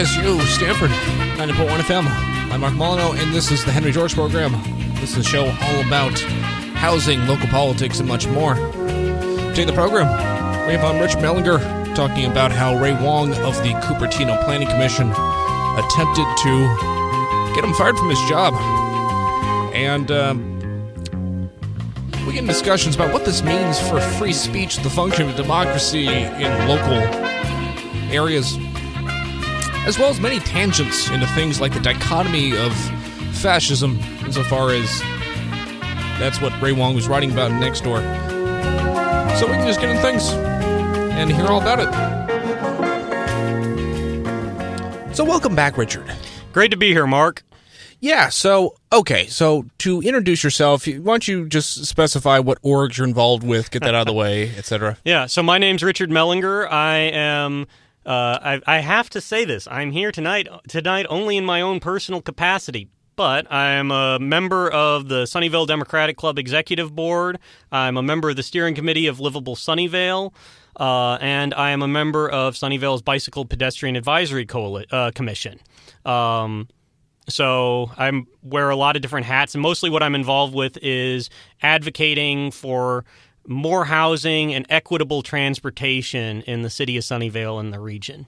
KZSU, Stanford, 90.1 FM. I'm Mark Mollineaux, and this is the Henry George Program. This is a show all about housing, local politics, and much more. Today, the program, we have on Rich Mehlinger talking about how Ray Wang of the Cupertino Planning Commission attempted to get him fired from his job. And um, we get in discussions about what this means for free speech, the function of democracy in local areas, as well as many tangents into things like the dichotomy of fascism, insofar as that's what Ray Wang was writing about in Nextdoor. So we can just get in things and hear all about it. So, welcome back, Richard. Great to be here, Mark. Yeah, so, okay, so to introduce yourself, why don't you just specify what orgs you're involved with, get that out of the way, etc. Yeah, so my name's Richard Mehlinger. I am. Uh, I, I have to say this. I'm here tonight tonight only in my own personal capacity, but I'm a member of the Sunnyvale Democratic Club Executive Board. I'm a member of the steering committee of Livable Sunnyvale. Uh, and I am a member of Sunnyvale's Bicycle Pedestrian Advisory uh, Commission. Um, so I wear a lot of different hats, and mostly what I'm involved with is advocating for more housing and equitable transportation in the city of Sunnyvale and the region.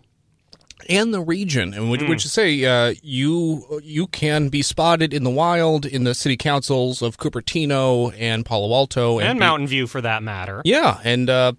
And the region, and would, would you say uh, you you can be spotted in the wild in the city councils of Cupertino and Palo Alto And be- Mountain View, for that matter. Yeah, and uh,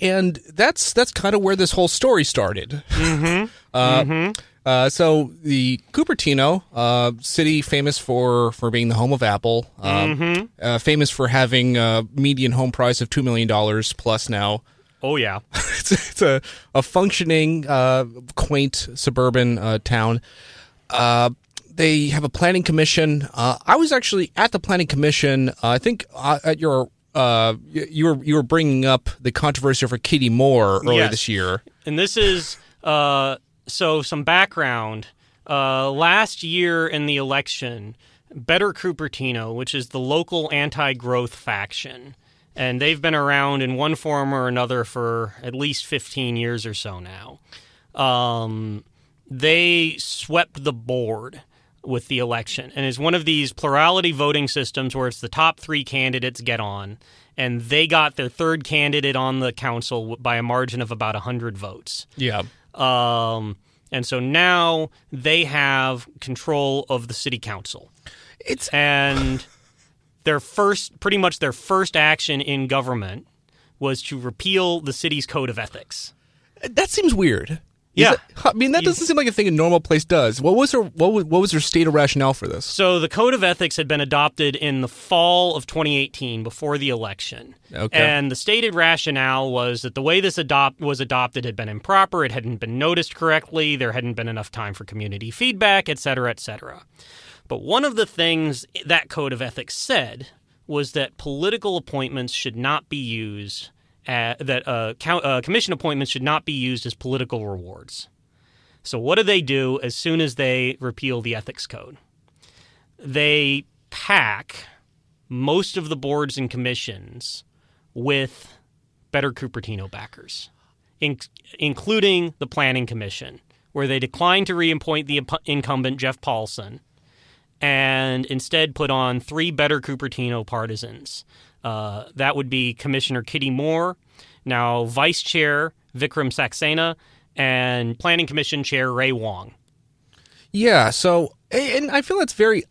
and that's that's kind of where this whole story started. Mm-hmm. uh, Uh, so the Cupertino uh, city, famous for for being the home of Apple, um, uh, famous for having a median home price of two million dollars plus now. Oh, yeah. it's, it's a, a functioning, uh, quaint suburban uh, town. Uh, they have a planning commission. Uh, I was actually at the planning commission. Uh, I think uh, at your uh, you were you were bringing up the controversy over Kitty Moore earlier Yes. this year. And this is uh, so some background. Uh, last year in the election, Better Cupertino, which is the local anti-growth faction, and they've been around in one form or another for at least 15 years or so now. Um, they swept the board with the election and is one of these plurality voting systems where it's the top three candidates get on and they got their third candidate on the council by a margin of about 100 votes Yeah, um, and so now they have control of the city council it's and their first pretty much their first action in government was to repeal the city's code of ethics that seems weird. Yeah. it- I mean, that doesn't seem like a thing a normal place does. What was her what was, what was their state of rationale for this? So the code of ethics had been adopted in the fall of 2018 before the election. Okay. And the stated rationale was that the way this adopt was adopted had been improper, it hadn't been noticed correctly, there hadn't been enough time for community feedback, et cetera, et cetera. But one of the things that code of ethics said was that political appointments should not be used that uh, count, uh, commission appointments should not be used as political rewards. So what do they do as soon as they repeal the ethics code? they pack most of the boards and commissions with better Cupertino backers, in- including the Planning Commission, where they declined to reappoint the imp- incumbent Jeff Paulson and instead put on three better Cupertino partisans. Uh, that would be Commissioner Kitty Moore, now Vice Chair Vikram Saxena, and Planning Commission Chair Ray Wong. Yeah, so and I feel that's very.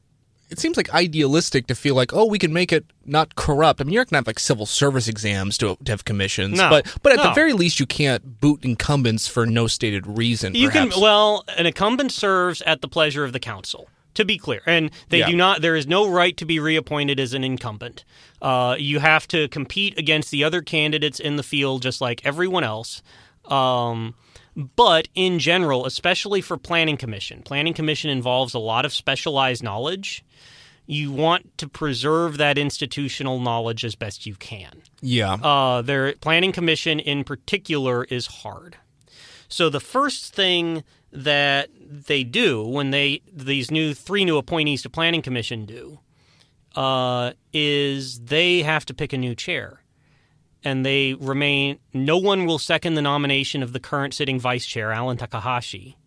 It seems like idealistic to feel like, oh, we can make it not corrupt. I mean, you're not gonna have like civil service exams to, to have commissions, No, but but at the very least, you can't boot incumbents for no stated reason. You perhaps. can well, an incumbent serves at the pleasure of the council. To be clear, and they Yeah. do not. There is no right to be reappointed as an incumbent. Uh, you have to compete against the other candidates in the field, just like everyone else. Um, but in general, especially for planning commission, planning commission involves a lot of specialized knowledge. You want to preserve that institutional knowledge as best you can. yeah, Uh, their planning commission in particular is hard. So the first thing that they do when they these new three new appointees to planning commission do uh, is they have to pick a new chair, and they remain. No one will second the nomination of the current sitting vice chair, Alan Takahashi,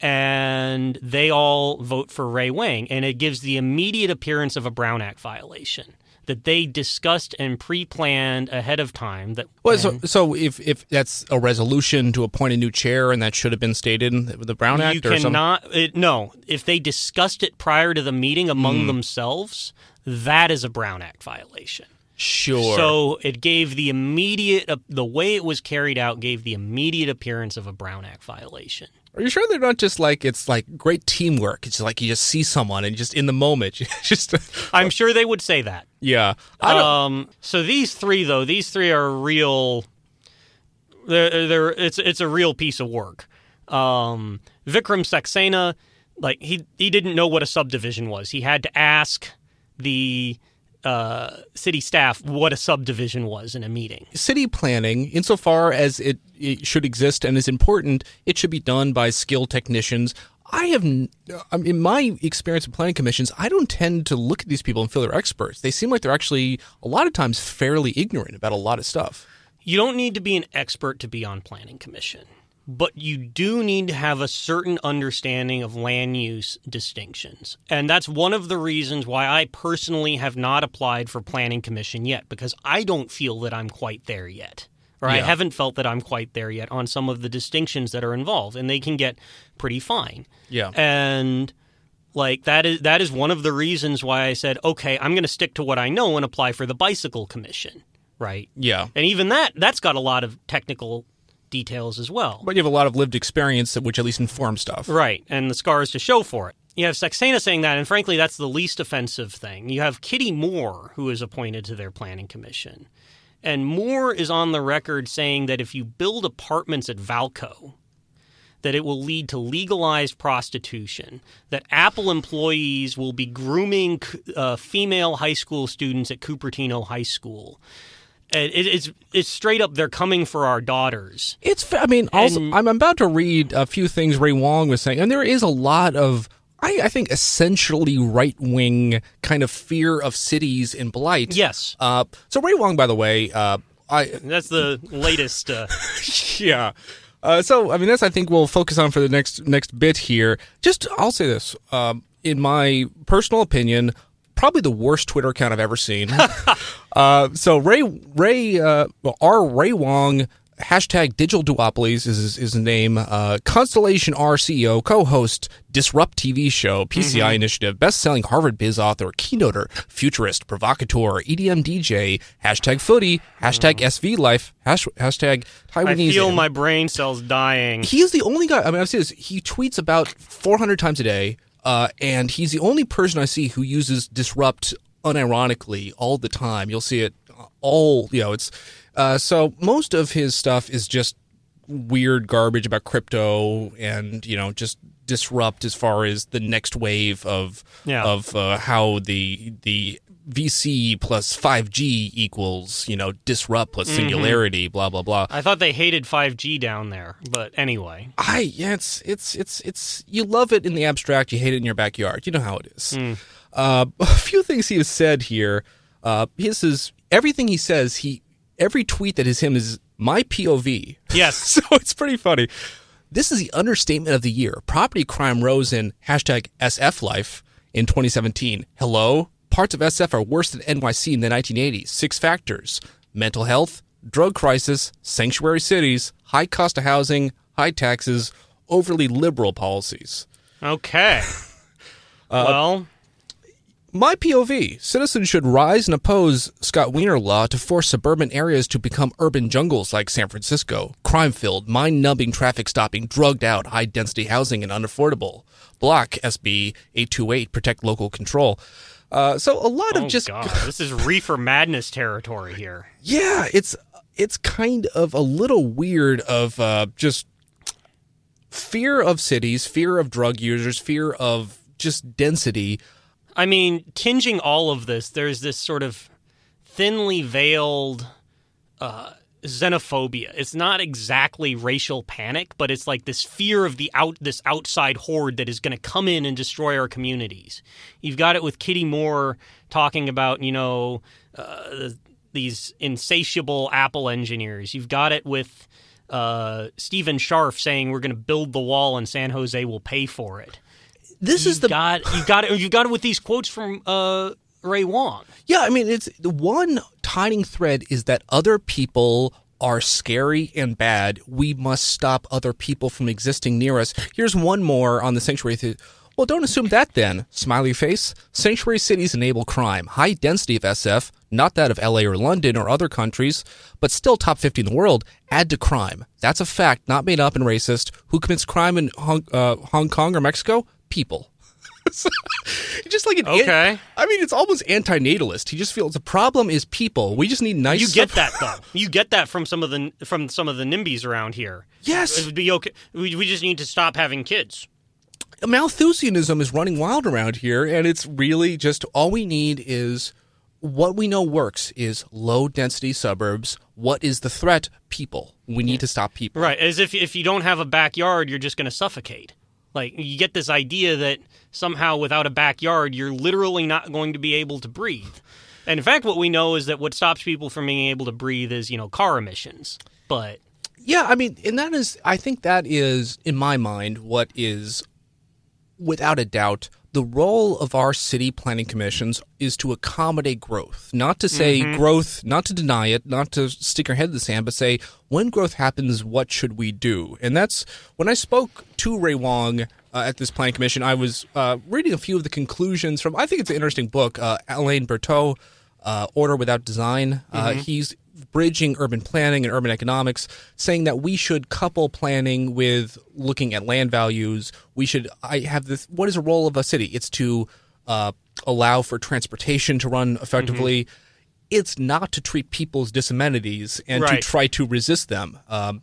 and they all vote for Ray Wang, and it gives the immediate appearance of a Brown Act violation that they discussed and pre-planned ahead of time. That well, so, so if if that's a resolution to appoint a new chair, and that should have been stated in the Brown Act, you or cannot. It, no, if they discussed it prior to the meeting among mm. themselves, that is a Brown Act violation. Sure. So it gave the immediate, uh, the way it was carried out gave the immediate appearance of a Brown Act violation. Are you sure they're not just like it's like great teamwork? It's like you just see someone and just in the moment, just. I'm sure they would say that. Yeah. Um. So these three, though, these three are real. They're, they're it's it's a real piece of work. Um, Vikram Saxena, like he he didn't know what a subdivision was. He had to ask the uh, city staff what a subdivision was in a meeting. City planning, insofar as it, it, should exist and is important, it should be done by skilled technicians. I have, in my experience in planning commissions, I don't tend to look at these people and feel they're experts. They seem like they're actually, a lot of times, fairly ignorant about a lot of stuff. You don't need to be an expert to be on planning commission but you do need to have a certain understanding of land use distinctions. And that's one of the reasons why I personally have not applied for planning commission yet because I don't feel that I'm quite there yet. Or yeah. I haven't felt that I'm quite there yet on some of the distinctions that are involved and they can get pretty fine. Yeah. And like that is that is one of the reasons why I said, "Okay, I'm going to stick to what I know and apply for the bicycle commission." Right? Yeah. And even that that's got a lot of technical details as well. But you have a lot of lived experience, which at least informs stuff. Right, and the scars to show for it. You have Saxena saying that, and frankly, that's the least offensive thing. You have Kitty Moore, who is appointed to their planning commission. And Moore is on the record saying that if you build apartments at Vallco, that it will lead to legalized prostitution, that Apple employees will be grooming uh, female high school students at Cupertino High School, it, it's it's straight up. They're coming for our daughters. It's. I mean, also, and, I'm about to read a few things Ray Wang was saying, and there is a lot of. I, I think essentially right wing kind of fear of cities and blight. Yes. Uh, so Ray Wang, by the way, uh, I that's the latest. Uh... yeah. Uh, so I mean, that's I think we'll focus on for the next next bit here. Just I'll say this. Um, in my personal opinion, probably the worst Twitter account I've ever seen. uh, so Ray Ray uh, R Ray Wang hashtag digital duopolies is his, his name. Uh, Constellation R CEO, co-host, Disrupt TV show, PCI mm-hmm. initiative, best-selling Harvard Biz author, keynoter, futurist, provocateur, EDM DJ, hashtag footy, hashtag mm. SV life, hash, hashtag Taiwanese. I feel my brain cells dying. He is the only guy. I mean, I've seen this. He tweets about 400 times a day. Uh, and he's the only person I see who uses disrupt unironically all the time. You'll see it all, you know, it's uh, so most of his stuff is just weird garbage about crypto and, you know, just disrupt as far as the next wave of yeah. of uh, how the the VC plus 5G equals, you know, disrupt plus mm-hmm. singularity, mm-hmm. blah blah blah. I thought they hated 5G down there, but anyway. I yeah, it's it's it's it's you love it in the abstract, you hate it in your backyard. You know how it is. Mm. Uh, a few things he has said here. Uh, his is everything he says. He every tweet that is him is my POV. Yes, so it's pretty funny. This is the understatement of the year. Property crime rose in hashtag SF life in 2017. Hello, Parts of SF are worse than NYC in the 1980s. Six factors mental health, drug crisis, sanctuary cities, high cost of housing, high taxes, overly liberal policies. Okay. uh, well, my POV citizens should rise and oppose Scott Wiener law to force suburban areas to become urban jungles like San Francisco, crime filled, mind numbing, traffic stopping, drugged out, high density housing, and unaffordable. Block SB 828, protect local control. Uh, so a lot oh, of just God. this is reefer madness territory here. Yeah, it's it's kind of a little weird of uh, just fear of cities, fear of drug users, fear of just density. I mean, tinging all of this, there's this sort of thinly veiled uh, xenophobia. It's not exactly racial panic, but it's like this fear of the out this outside horde that is going to come in and destroy our communities. You've got it with Kitty Moore talking about you know uh, these insatiable Apple engineers. You've got it with uh, Steven Scharf saying we're going to build the wall and San Jose will pay for it. This you is the got you got it you got it with these quotes from uh, Ray Wang. Yeah, I mean, it's the one tying thread is that other people are scary and bad. We must stop other people from existing near us. Here's one more on the sanctuary. Th- well, don't assume that then. Smiley face. Sanctuary cities enable crime. High density of SF, not that of LA or London or other countries, but still top 50 in the world, add to crime. That's a fact, not made up and racist. Who commits crime in Hong, uh, Hong Kong or Mexico? People. just like an Okay. an- I mean, it's almost antinatalist. He just feels the problem is people. We just need nice. You get that though. You get that from some of the from some of the NIMBYs around here. Yes. It would be okay. We, we just need to stop having kids. Malthusianism is running wild around here, and it's really just all we need is what we know works is low density suburbs. What is the threat? People. We need to stop people. Right. As if if you don't have a backyard, you're just going to suffocate. Like you get this idea that somehow without a backyard, you're literally not going to be able to breathe. And in fact, what we know is that what stops people from being able to breathe is you know car emissions. But Yeah, I mean, and that is, I think that is, in my mind, what is, without a doubt, the role of our city planning commissions is to accommodate growth. Not to say growth, not to deny it, not to stick our head in the sand, but say, when growth happens, what should we do? And that's when I spoke to Ray Wang uh, at this planning commission, I was uh, reading a few of the conclusions from, I think it's an interesting book, uh, Alain Bertaud, uh, Order Without Design. Uh, he's bridging urban planning and urban economics, saying that we should couple planning with looking at land values. We should I have this. What is the role of a city? It's to uh, allow for transportation to run effectively. It's not to treat people's disamenities and Right. to try to resist them. Um,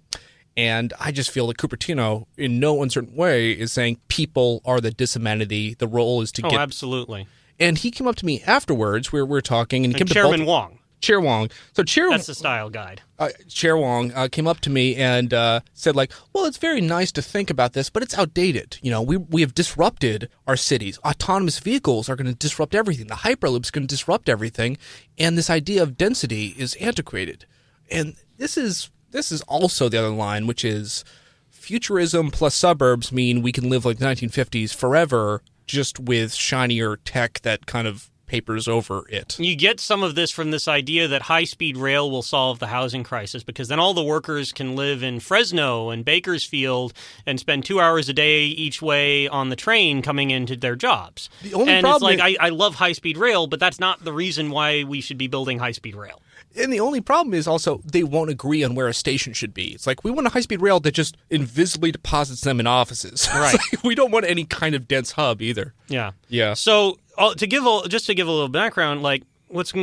and I just feel that Cupertino, in no uncertain way, is saying people are the disamenity. The role is to oh, get. absolutely. And he came up to me afterwards. We were, we were talking, and he And came to Chairman both- Wang. Chair Wang. So Chair That's the style guide. uh, Chair Wang uh, came up to me and uh, said, like, well, it's very nice to think about this, but it's outdated. You know, we we have disrupted our cities. Autonomous vehicles are going to disrupt everything. The hyperloop's going to disrupt everything, and this idea of density is antiquated. And this is this is also the other line, which is futurism plus suburbs mean we can live like the 1950s forever, just with shinier tech that kind of papers over it. You get some of this from this idea that high speed rail will solve the housing crisis because then all the workers can live in Fresno and Bakersfield and spend two hours a day each way on the train coming into their jobs. The only and problem it's like, is- I, I love high speed rail, but that's not the reason why we should be building high speed rail. And the only problem is also they won't agree on where a station should be. It's like we want a high speed rail that just invisibly deposits them in offices. Right. like, we don't want any kind of dense hub either. Yeah. Yeah. So to give just to give a little background, like what's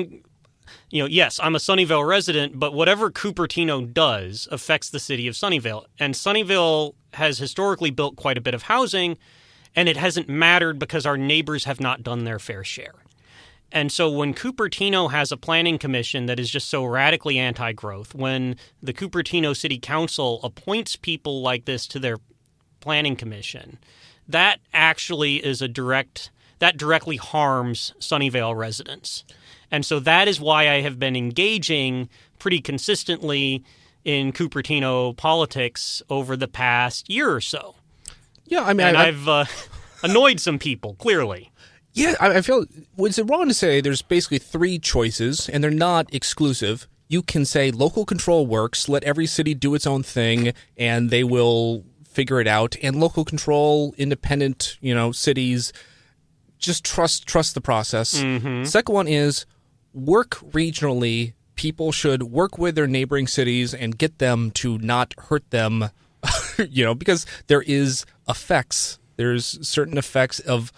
you know, yes, I'm a Sunnyvale resident, but whatever Cupertino does affects the city of Sunnyvale, and Sunnyvale has historically built quite a bit of housing, and it hasn't mattered because our neighbors have not done their fair share. And so when Cupertino has a planning commission that is just so radically anti growth, when the Cupertino City Council appoints people like this to their planning commission, that actually is a direct that directly harms Sunnyvale residents. And so that is why I have been engaging pretty consistently in Cupertino politics over the past year or so. Yeah, I mean, And I, I've uh, annoyed some people, clearly. yeah, I, I feel was it wrong to say there's basically three choices and they're not exclusive. You can say local control works, let every city do its own thing, and they will figure it out. And local control, independent, you know, cities just trust trust the process. Second one is work regionally. People should work with their neighboring cities and get them to not hurt them, you know, because there is effects. There's certain effects of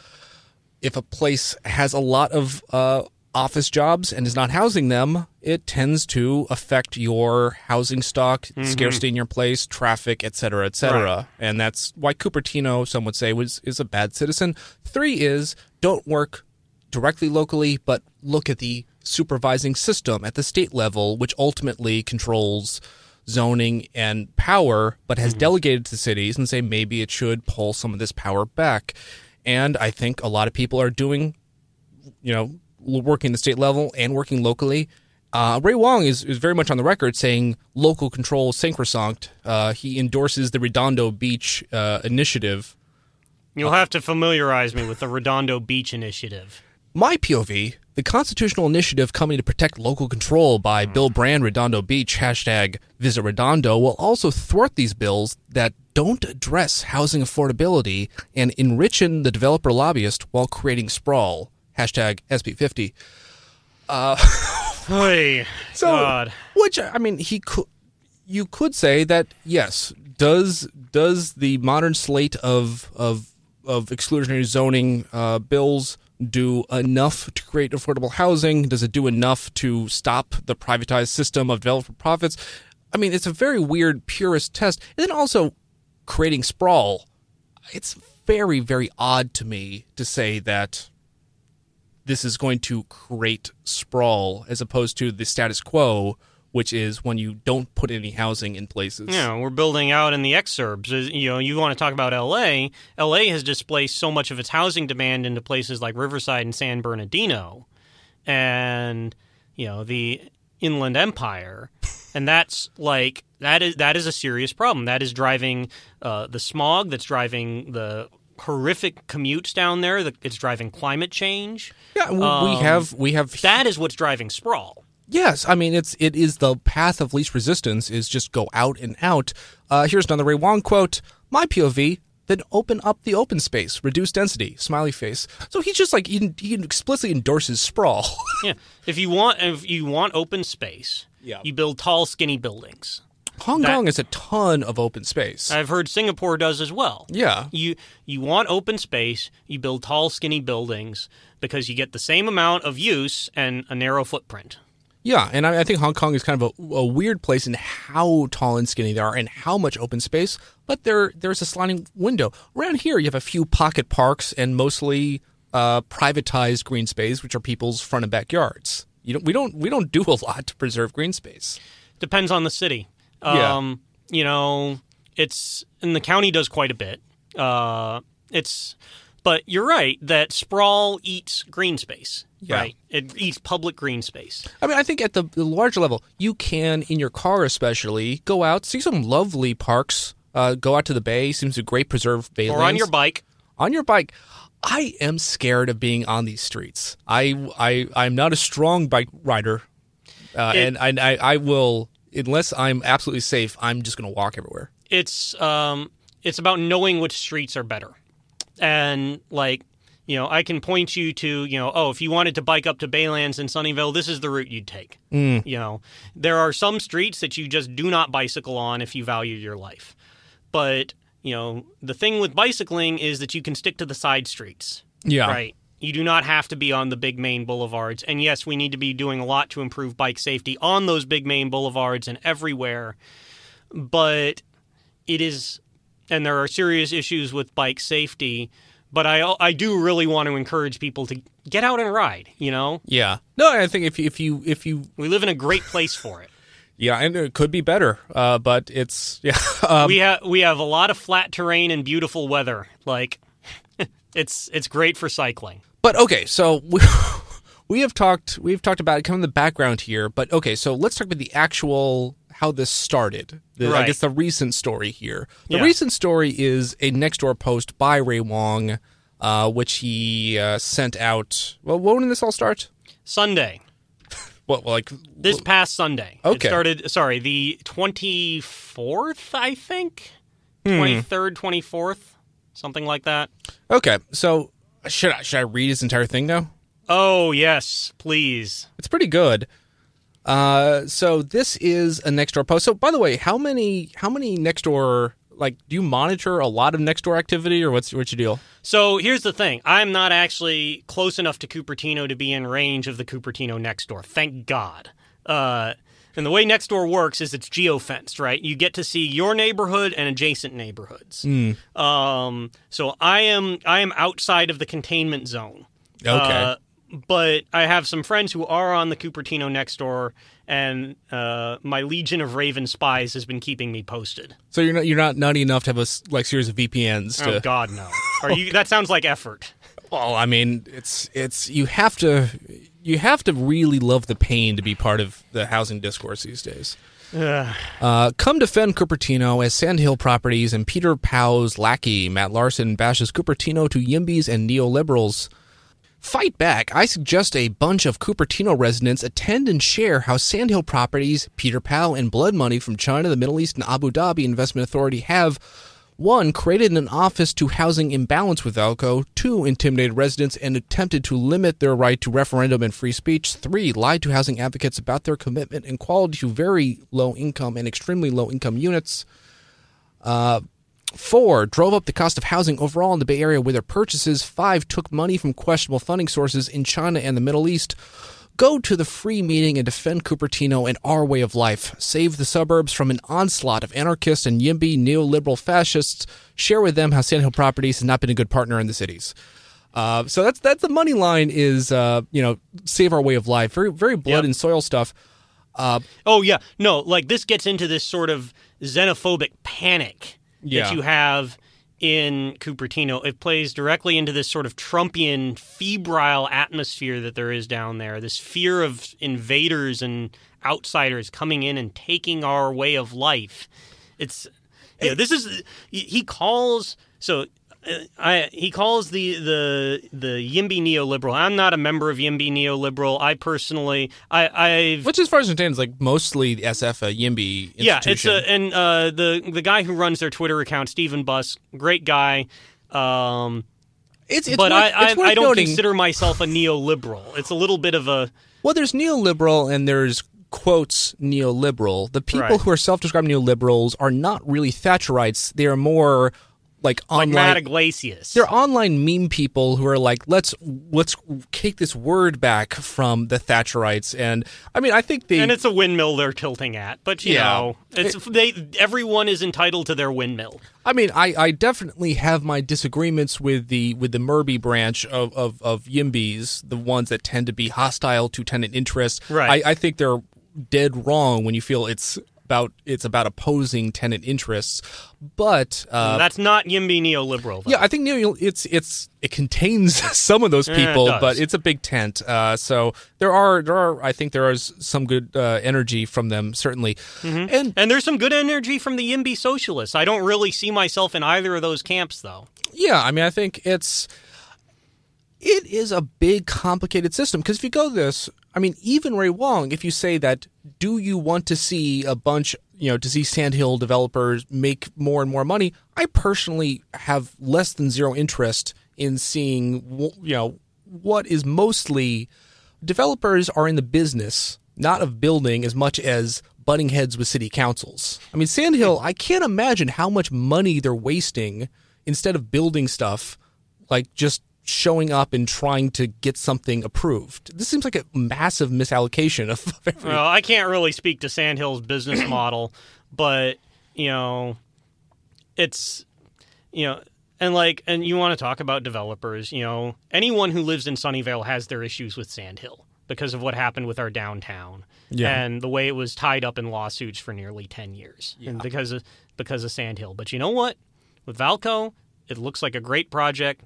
if a place has a lot of uh, office jobs and is not housing them, it tends to affect your housing stock, mm-hmm. scarcity in your place, traffic, et cetera, et cetera. Right. And that's why Cupertino, some would say, was is a bad citizen. Three is don't work directly locally, but look at the supervising system at the state level, which ultimately controls zoning and power, but has mm-hmm. delegated to cities and say maybe it should pull some of this power back. And I think a lot of people are doing, you know, working the state level and working locally. Uh, Ray Wang is, is very much on the record saying local control is sacrosanct. Uh, he endorses the Redondo Beach uh, initiative. You'll have to familiarize me with the Redondo Beach Initiative. My POV, the constitutional initiative coming to protect local control by Bill Brand Redondo Beach, hashtag Visit Redondo, will also thwart these bills that don't address housing affordability and enrichen the developer lobbyist while creating sprawl, hashtag SB50. Hey, So, God. which I mean, he could. You could say that yes. Does does the modern slate of of of exclusionary zoning uh, bills do enough to create affordable housing? Does it do enough to stop the privatized system of developer profits? I mean, it's a very weird purist test. And then also creating sprawl. It's very very odd to me to say that this is going to create sprawl as opposed to the status quo, which is when you don't put any housing in places. Yeah, we're building out in the exurbs. You know, you want to talk about LA. LA has displaced so much of its housing demand into places like Riverside and San Bernardino and, you know, the Inland Empire. And that's like that is that is a serious problem. That is driving uh, the smog. That's driving the horrific commutes down there. That it's driving climate change. Yeah, we, we have we have That is what's driving sprawl. Yes, I mean it's it is the path of least resistance is just go out and out. Uh, here's another Ray Wang quote: "My POV." Then open up the open space, reduce density, smiley face. So he's just like he, he explicitly endorses sprawl. Yeah. If you want if you want open space, Yeah. you build tall, skinny buildings. Hong That- Kong is a ton of open space. I've heard Singapore does as well. yeah, You you want open space, you build tall, skinny buildings because you get the same amount of use and a narrow footprint. Yeah, and I, I think Hong Kong is kind of a, a weird place in how tall and skinny they are and how much open space, but there there's a sliding window. Around here, you have a few pocket parks and mostly uh, privatized green space, which are people's front and backyards. You don't, we don't we don't do a lot to preserve green space. Depends on the city. Yeah. Um, you know, it's and the county does quite a bit. Uh, it's but you're right that sprawl eats green space. Yeah. Right. It eats public green space. I mean, I think at the, the larger level, you can, in your car especially, go out, see some lovely parks, uh, go out to the bay, seems a great preserve bay Or on your bike. on your bike i am scared of being on these streets i i i'm not a strong bike rider uh, It- and I, I i will unless i'm absolutely safe i'm just going to walk everywhere. It's um it's about knowing which streets are better. And like you know i can point you to you know oh if you wanted to bike up to baylands in sunnyvale this is the route you'd take. You know there are some streets that you just do not bicycle on if you value your life. But you know the thing with bicycling is that you can stick to the side streets. Yeah. Right. You do not have to be on the big main boulevards. And yes, we need to be doing a lot to improve bike safety on those big main boulevards and everywhere. But it is, and there are serious issues with bike safety. But I, I do really want to encourage people to get out and ride. You know, yeah no i think if you if you if you we live in a great place for it. yeah and it could be better uh but it's yeah um, we have we have a lot of flat terrain and beautiful weather. Like, it's it's great for cycling. But okay, so we, we have talked we've talked about kind of the background here, but okay, so let's talk about the actual how this started. The, I Right. guess the recent story here. The Yeah. recent story is a Nextdoor post by Ray Wang, uh, which he uh, sent out. Well, when did this all start? Sunday. What like This past Sunday. Okay. It started, sorry, the 24th, I think? 23rd, 24th? Something like that. okay? So should I should I read his entire thing now? Oh, yes, please. It's pretty good. Uh, so this is a Nextdoor post. So by the way, how many how many Nextdoor like do you monitor a lot of Nextdoor activity or what's what's your deal? So here's the thing I'm not actually close enough to Cupertino to be in range of the Cupertino Nextdoor. Thank God. Uh, and the way Nextdoor works is it's geofenced, right? You get to see your neighborhood and adjacent neighborhoods. Um, so I am I am outside of the containment zone. Okay. Uh, but I have some friends who are on the Cupertino Nextdoor, and uh, my legion of Raven spies has been keeping me posted. So you're not you're not nutty enough to have a like series of VPNs to Oh God, no! Are you? That sounds like effort. Well, I mean, it's it's you have to you have to really love the pain to be part of the housing discourse these days. Uh, come defend Cupertino as Sandhill Properties and Peter Powell's lackey Matt Larson bashes Cupertino to Yimbys and neoliberals. Fight back. I suggest a bunch of Cupertino residents attend and share how Sandhill Properties, Peter Powell, and blood money from China, the Middle East, and Abu Dhabi Investment Authority have one, created an office to housing imbalance with Vallco. Two, intimidated residents and attempted to limit their right to referendum and free speech. Three, lied to housing advocates about their commitment and quality to very low income and extremely low income units. Uh, Four, drove up the cost of housing overall in the Bay Area with their purchases. Five, took money from questionable funding sources in China and the Middle East. Go to the free meeting and defend Cupertino and our way of life. Save the suburbs from an onslaught of anarchists and YIMBY neoliberal fascists. Share with them how Sandhill Properties has not been a good partner in the cities. Uh, so that's that's the money line is uh, you know save our way of life. Very very blood Yep. and soil stuff. Oh yeah, no, like this gets into this sort of xenophobic panic Yeah. that you have in Cupertino. It plays directly into this sort of Trumpian febrile atmosphere that there is down there. This fear of invaders and outsiders coming in and taking our way of life. It's yeah, this is he calls so I, he calls the the the Yimby neoliberal. I'm not a member of Yimby neoliberal. I personally, I, I've Which, as far as I understand, is like mostly SF a YIMBY yeah, it's a and uh, the the guy who runs their Twitter account, Steven Buss, great guy. Um, it's, it's but worth, I I, I don't noting, consider myself a neoliberal. It's a little bit of a Well, there's neoliberal and there's quotes neoliberal. The people Right. who are self-described neoliberals are not really Thatcherites. They are more like like online. Matt Yglesias. they're online meme people who are like, let's let's take this word back from the Thatcherites. And I mean, I think they. and it's a windmill they're tilting at, but you Yeah. know, it's they. Everyone is entitled to their windmill. I mean, I, I definitely have my disagreements with the with the Murby branch of, of, of Yimbys, the ones that tend to be hostile to tenant interests. Right. I, I think they're dead wrong when you feel it's about it's about opposing tenant interests. But uh, That's not Yimby neoliberal. Though. yeah, I think it's it's it contains some of those it people, does. but it's a big tent. Uh, so there are there are I think there is some good uh, energy from them certainly, Mm-hmm. and And there's some good energy from the Yimby socialists. I don't really see myself in either of those camps, though. Yeah, I mean, I think it's it is a big, complicated system because if you go this, I mean, even Ray Wang, if you say that, do you want to see a bunch, you know, to see Sandhill developers make more and more money? I personally have less than zero interest in seeing, you know, what is mostly developers are in the business not of building as much as butting heads with city councils. I mean, Sandhill, I can't imagine how much money they're wasting instead of building stuff, like just showing up and trying to get something approved. This seems like a massive misallocation of every. Well, I can't really speak to Sandhill's business model, but you know, it's you know, and like, and you want to talk about developers. You know, anyone who lives in Sunnyvale has their issues with Sandhill because of what happened with our downtown Yeah. and the way it was tied up in lawsuits for nearly ten years, and because of because of Sandhill. But you know what? With Vallco, it looks like a great project.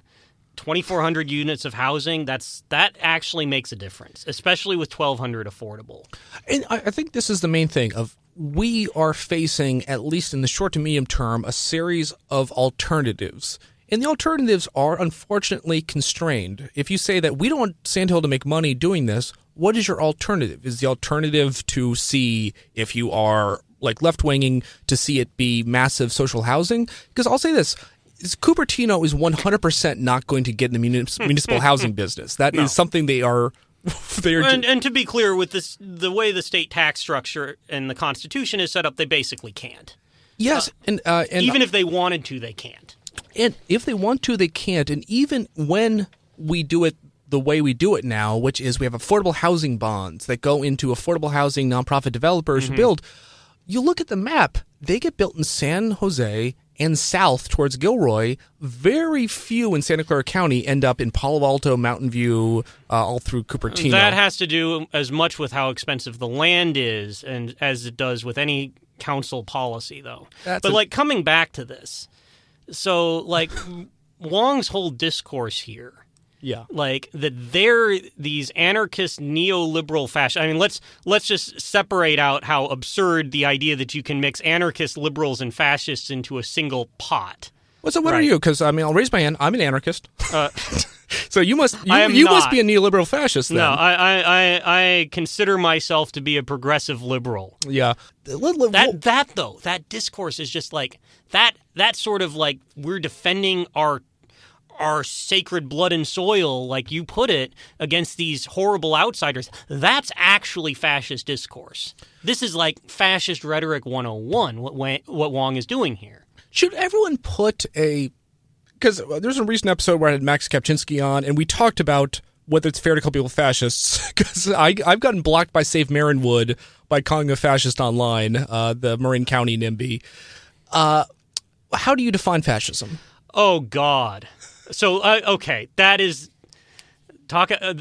2400 units of housing that's that actually makes a difference especially with 1200 affordable And I, I think this is the main thing of we are facing, at least in the short to medium term, a series of alternatives. And the alternatives are unfortunately constrained. If you say that we don't want Sandhill to make money doing this, what is your alternative? Is the alternative to see if you are like left winging to see it be massive social housing? Because I'll say this. Is Cupertino is 100% not going to get in the municipal housing business. That is something they are they are And, and to be clear, with this, the way the state tax structure and the Constitution is set up, they basically can't. Yes, and uh, and Even if they wanted to, they can't. and if they want to, they can't. And even when we do it the way we do it now, which is we have affordable housing bonds that go into affordable housing nonprofit developers who build, you look at the map, they get built in San Jose and south towards Gilroy. Very few in Santa Clara County end up in Palo Alto, Mountain View, uh, all through Cupertino. That has to do as much with how expensive the land is, and as it does with any council policy, though. That's but a- like coming back to this, so like Wang's whole discourse here Yeah. like that they're these anarchist neoliberal fascists. i mean let's let's just separate out how absurd the idea that you can mix anarchist liberals and fascists into a single pot Well, so what are you? Because I mean, I'll raise my hand. I'm an anarchist. uh, So you must you, I am you must be a neoliberal fascist then. no I, I i i consider myself to be a progressive liberal yeah. Let- let- that that though that discourse is just like that that sort of like we're defending our our sacred blood and soil like you put it against these horrible outsiders that's actually fascist discourse this is like fascist rhetoric 101 what what Wang is doing here Should everyone put a because there's a recent episode where I had Max Kapczynski on, and we talked about whether it's fair to call people fascists. Because I've gotten blocked by Save Marinwood by calling a fascist online, uh, the Marin County NIMBY. Uh, how do you define fascism? Oh God. So uh, okay, that is talk. Uh,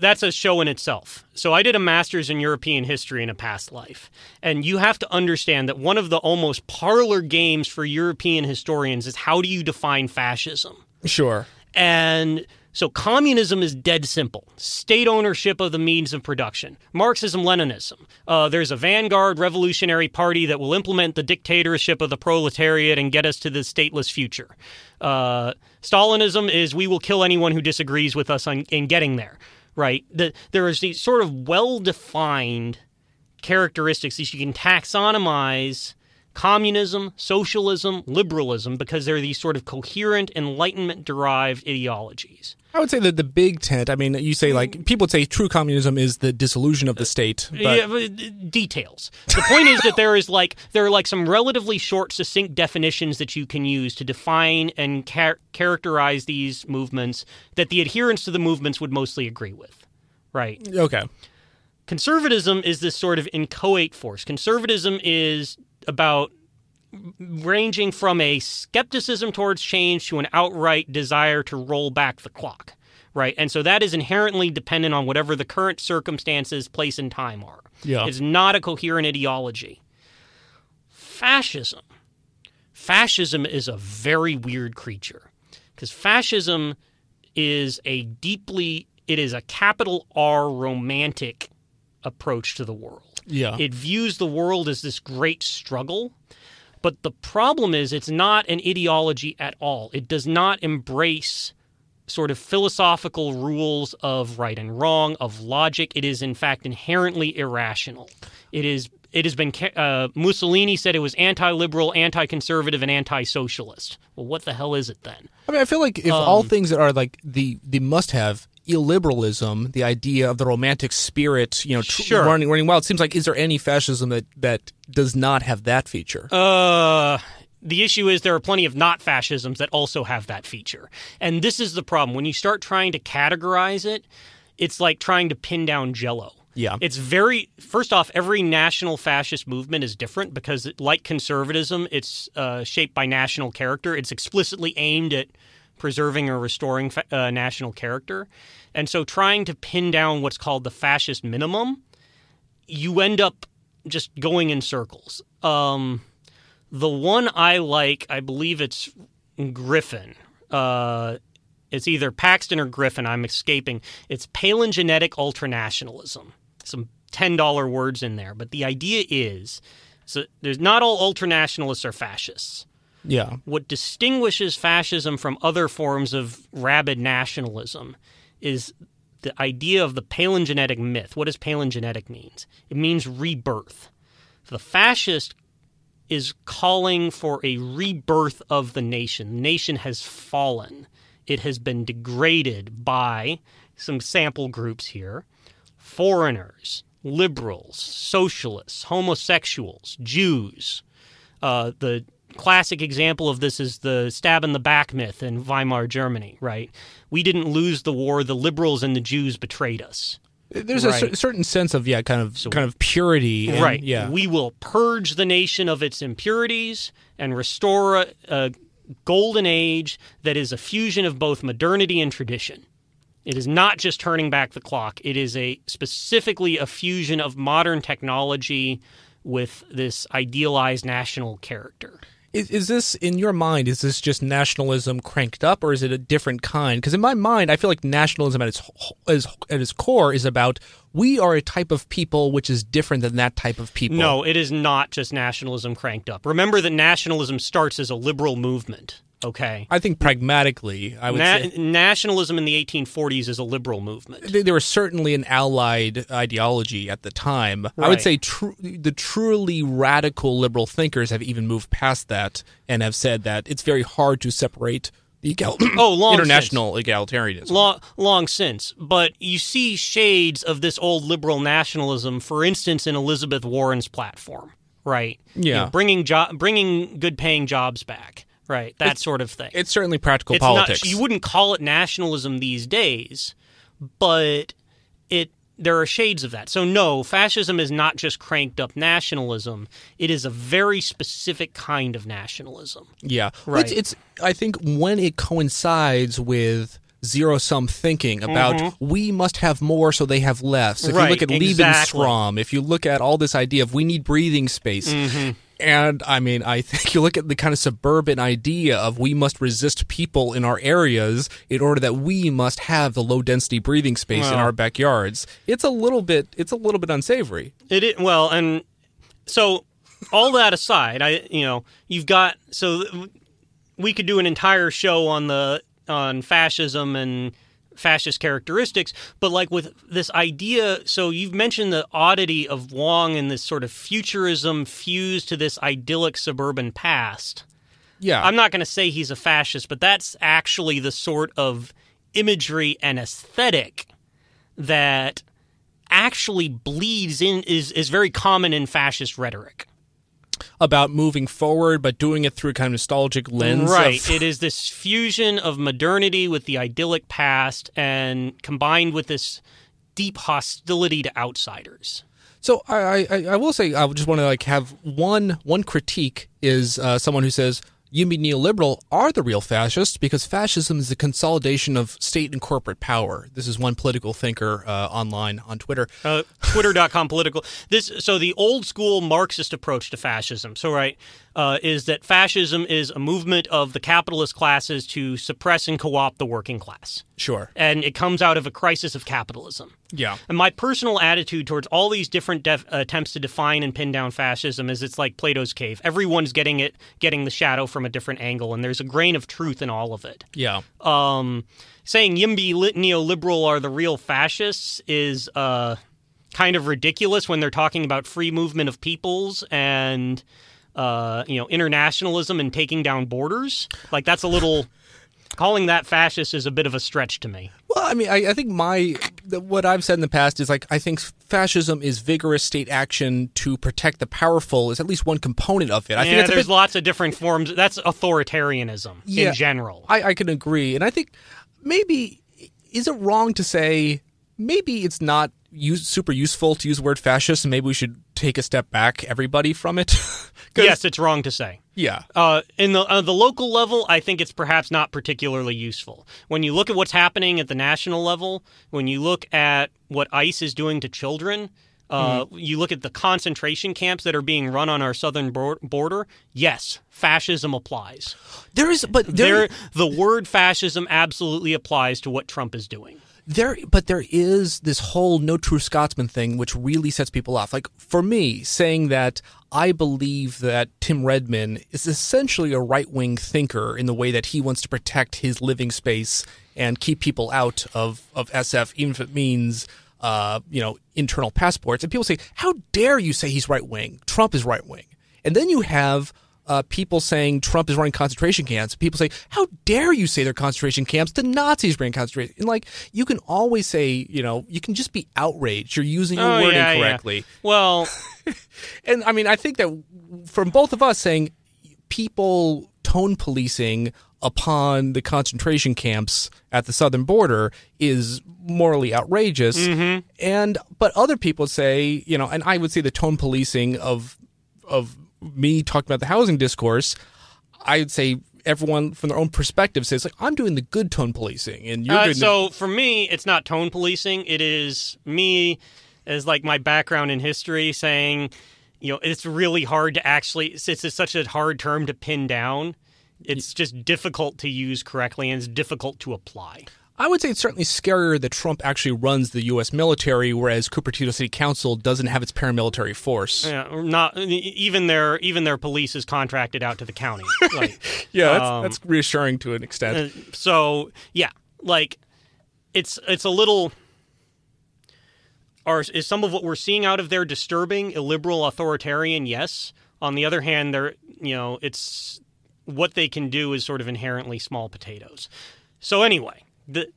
that's a show in itself. So I did a master's in European history in a past life, and you have to understand that one of the almost parlor games for European historians is how do you define fascism? Sure. And so communism is dead simple state ownership of the means of production. Marxism Leninism. Uh, there's a vanguard revolutionary party that will implement the dictatorship of the proletariat and get us to the stateless future. Uh, Stalinism is we will kill anyone who disagrees with us on, in getting there. Right? The, there is these sort of well defined characteristics that you can taxonomize communism, socialism, liberalism, because they're these sort of coherent, enlightenment derived ideologies. I would say that the big tent. I mean, you say like people say true communism is the dissolution of the state. But yeah, but, uh, details. The point is that there is like there are like some relatively short, succinct definitions that you can use to define and char- characterize these movements that the adherents to the movements would mostly agree with. Right. okay, Conservatism is this sort of inchoate force. Conservatism is about ranging from a skepticism towards change to an outright desire to roll back the clock, right? And so that is inherently dependent on whatever the current circumstances, place, and time are. Yeah. It's not a coherent ideology. Fascism. Fascism is a very weird creature because fascism is a deeply, it is a capital R romantic approach to the world. yeah, It views the world as this great struggle. But the problem is, it's not an ideology at all. It does not embrace sort of philosophical rules of right and wrong, of logic. It is, in fact, inherently irrational. It is. It has been. Uh, Mussolini said it was anti-liberal, anti-conservative, and anti-socialist. Well, what the hell is it then? I mean, I feel like if Um, all things that are like the the must have illiberalism, the idea of the romantic spirit, you know, tr- Sure. running running wild. It seems like is there any fascism that that does not have that feature? Uh, the issue is there are plenty of not fascisms that also have that feature. And this is the problem. When you start trying to categorize it, it's like trying to pin down jello. Yeah. It's very, first off, every national fascist movement is different because, like conservatism, it's uh, shaped by national character. It's explicitly aimed at preserving or restoring fa- uh, national character. And so trying to pin down what's called the fascist minimum, you end up just going in circles. Um, the one I like, I believe it's Griffin. Uh, it's either Paxton or Griffin. I'm escaping. It's palingenetic ultranationalism. Some ten dollar words in there, but the idea is, so there's not all ultranationalists are fascists. Yeah, What distinguishes fascism from other forms of rabid nationalism is the idea of the palingenetic myth. What does palingenetic means? It means rebirth. The fascist is calling for a rebirth of the nation. The nation has fallen. It has been degraded by some sample groups here foreigners, liberals, socialists, homosexuals, Jews. Uh, the classic example of this is the stab in the back myth in Weimar Germany, right? We didn't lose the war, the liberals and the Jews betrayed us. there's a Right. cer- certain sense of yeah, kind of kind of purity, and, right. Yeah, We will purge the nation of its impurities and restore a, a golden age that is a fusion of both modernity and tradition. It is not just turning back the clock. It is a specifically a fusion of modern technology with this idealized national character. Is, is this in your mind? Is this just nationalism cranked up, or is it a different kind? Because in my mind, I feel like nationalism at its as, at its core is about we are a type of people which is different than that type of people. No, it is not just nationalism cranked up. Remember that nationalism starts as a liberal movement. Okay. I think pragmatically, I would Na- say nationalism in the 1840s is a liberal movement. they, they were certainly an allied ideology at the time. I would say tru- the truly radical liberal thinkers have even moved past that and have said that it's very hard to separate the egal- Oh, long international egalitarianism. long, long since. But you see shades of this old liberal nationalism, for instance, in Elizabeth Warren's platform, right? You Yeah. know, bringing jo- bringing good paying jobs back, right? That sort of thing. it's certainly practical It's politics. Not, you wouldn't call it nationalism these days, but it there are shades of that. So no, fascism is not just cranked up nationalism. It is a very specific kind of nationalism. Yeah, Right. It's, it's I think when it coincides with zero sum thinking about we must have more so they have less. If you Mm-hmm. Look at exactly. Lebensraum, if you look at all this idea of we need breathing space. Mm-hmm. And I mean, I think you look at the kind of suburban idea of we must resist people in our areas in order that we must have the low density breathing space in our backyards. It's a little bit, it's a little bit unsavory. It is, well, and so all that aside, I you know you've got so we could do an entire show on the on fascism and fascist characteristics, but like with this idea, so you've mentioned the oddity of Wang and this sort of futurism fused to this idyllic suburban past. Yeah, I'm not going to say he's a fascist, but that's actually the sort of imagery and aesthetic that actually bleeds in is is very common in fascist rhetoric. About moving forward, but doing it through a kind of nostalgic lens. Right. of- it is this fusion of modernity with the idyllic past and combined with this deep hostility to outsiders. So I, I I will say I just want to like have one one critique is uh, someone who says you mean neoliberal are the real fascists because fascism is the consolidation of state and corporate power. This is one political thinker uh, online on Twitter. uh, twitter.com political this so the old school marxist approach to fascism so right uh, is that fascism is a movement of the capitalist classes to suppress and co-opt the working class Sure. and it comes out of a crisis of capitalism Yeah. and my personal attitude towards all these different def- attempts to define and pin down fascism is it's like Plato's cave. Everyone's getting it, getting the shadow from a different angle, and there's a grain of truth in all of it Yeah. um, saying Yimby lit neoliberal are the real fascists is uh, kind of ridiculous when they're talking about free movement of peoples and uh, you know internationalism and taking down borders. Like that's a little calling that fascist is a bit of a stretch to me. Well, I mean, I, I think my what I've said in the past is like I think fascism is vigorous state action to protect the powerful is at least one component of it. I think yeah, a there's bit lots of different forms. That's authoritarianism Yeah. in general. I, I can agree, and I think maybe is it wrong to say maybe it's not use, super useful to use the word fascist, and maybe we should take a step back, everybody, from it. yes, it's wrong to say. yeah, Uh, in the uh, the local level, I think it's perhaps not particularly useful. When you look at what's happening at the national level, when you look at what ICE is doing to children, uh, you look at the concentration camps that are being run on our southern border. Yes, fascism applies. there is, but there, There, the word fascism absolutely applies to what Trump is doing. There, but there is this whole no true Scotsman thing, which really sets people off. Like for me, saying that I believe that Tim Redmond is essentially a right wing thinker in the way that he wants to protect his living space and keep people out of of SF, even if it means. Uh, you know, internal passports, and people say, "How dare you say he's right wing? Trump is right wing." And then you have uh, people saying Trump is running concentration camps. People say, "How dare you say they're concentration camps? The Nazis ran concentration." And like, you can always say, you know, you can just be outraged. You're using your Oh, word yeah, yeah. incorrectly. Well, And I mean, I think that from both of us saying people tone policing upon the concentration camps at the southern border is morally outrageous. Mm-hmm. And but other people say, you know, and I would say the tone policing of of me talking about the housing discourse, I would say everyone from their own perspective says like I'm doing the good tone policing and you're Uh, doing the- so for me, it's not tone policing. It is me as like my background in history saying you know, it's really hard to actually. It's, it's such a hard term to pin down. It's just difficult to use correctly, and it's difficult to apply. I would say it's certainly scarier that Trump actually runs the U.S. military, whereas Cupertino City Council doesn't have its paramilitary force. Yeah, not even their even their police is contracted out to the county. Like, Yeah, that's, Um, that's reassuring to an extent. Uh, so yeah, like it's it's a little. Are is some of what we're seeing out of there disturbing, illiberal, authoritarian? Yes. On the other hand, they're you know it's what they can do is sort of inherently small potatoes. So anyway, the,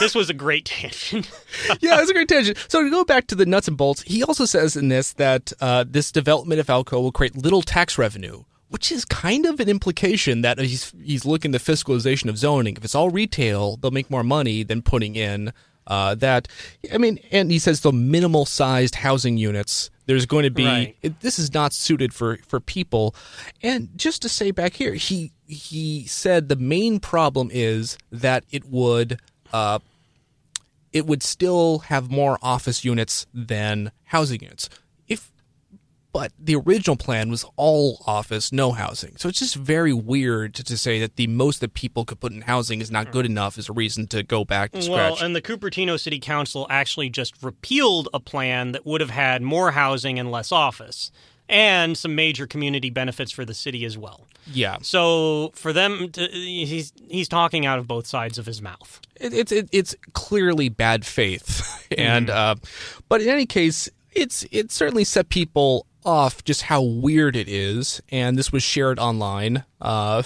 this was a great tangent. yeah, that's a great tangent. So to go back to the nuts and bolts, he also says in this that uh, this development of Vallco will create little tax revenue, which is kind of an implication that he's he's looking the fiscalization of zoning. If it's all retail, they'll make more money than putting in uh, that. I mean, and he says the minimal sized housing units. There's going to be Right. it, this is not suited for for people. And just to say back here, he he said the main problem is that it would. Uh, it would still have more office units than housing units. But the original plan was all office, no housing. So it's just very weird to, to say that the most that people could put in housing is not good enough as a reason to go back to scratch. Well, and the Cupertino City Council actually just repealed a plan that would have had more housing and less office, and some major community benefits for the city as well. yeah, So for them, to, he's he's talking out of both sides of his mouth. it, it's it, it's clearly bad faith, and uh, but in any case, it's it certainly set people off just how weird it is, and this was shared online, uh,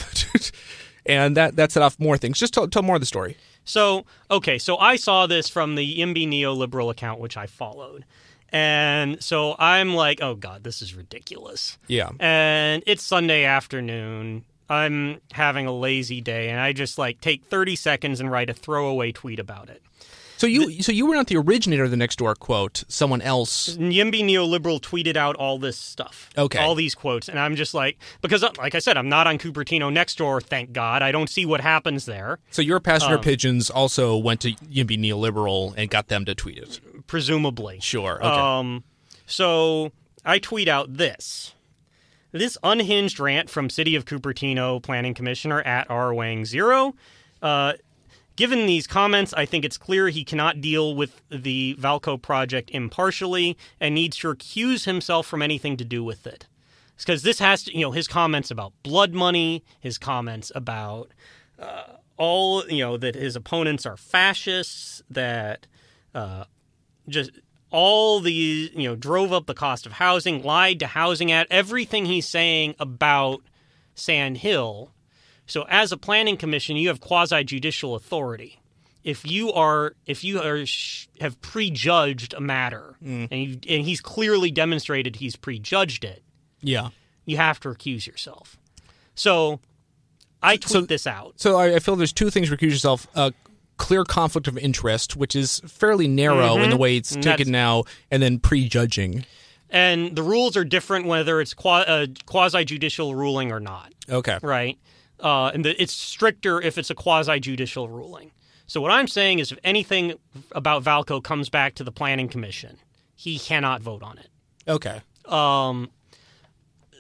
and that that set off more things. Just tell, tell more of the story. So okay, so I saw this from the Yimby neoliberal account, which I followed, and so I'm like, oh god, this is ridiculous. Yeah. and it's Sunday afternoon. I'm having a lazy day, and I just like take 30 seconds and write a throwaway tweet about it. So you so you were not the originator of the Nextdoor quote. Someone else. Yimby Neoliberal tweeted out all this stuff. Okay. All these quotes. And I'm just like, because, uh, like I said, I'm not on Cupertino Nextdoor, thank God. I don't see what happens there, So your passenger Um, pigeons also went to Yimby Neoliberal and got them to tweet it. presumably. Sure. Okay. Um, so I tweet out this. This unhinged rant from City of Cupertino Planning Commissioner at R Wang Zero. Uh, given these comments, I think it's clear he cannot deal with the Vallco project impartially and needs to recuse himself from anything to do with it. Because this has to, you know, his comments about blood money, his comments about uh, all, you know, that his opponents are fascists, that uh, just all these, you know, drove up the cost of housing, lied to housing at everything he's saying about Sand Hill. So, as a planning commission, you have quasi judicial authority. If you are, if you are, have prejudged a matter, and you, and he's clearly demonstrated he's prejudged it, yeah. you have to recuse yourself. So, I tweet So- this out. So I, I feel there's two things to recuse yourself. Uh, clear conflict of interest, which is fairly narrow in the way it's taken Mm-hmm. now, and then prejudging. And the rules are different whether it's qua- uh, quasi judicial ruling or not. Okay. right? Uh, and the, it's stricter if it's a quasi judicial ruling. So what I'm saying is, if anything about Vallco comes back to the Planning Commission, he cannot vote on it. Okay. Um,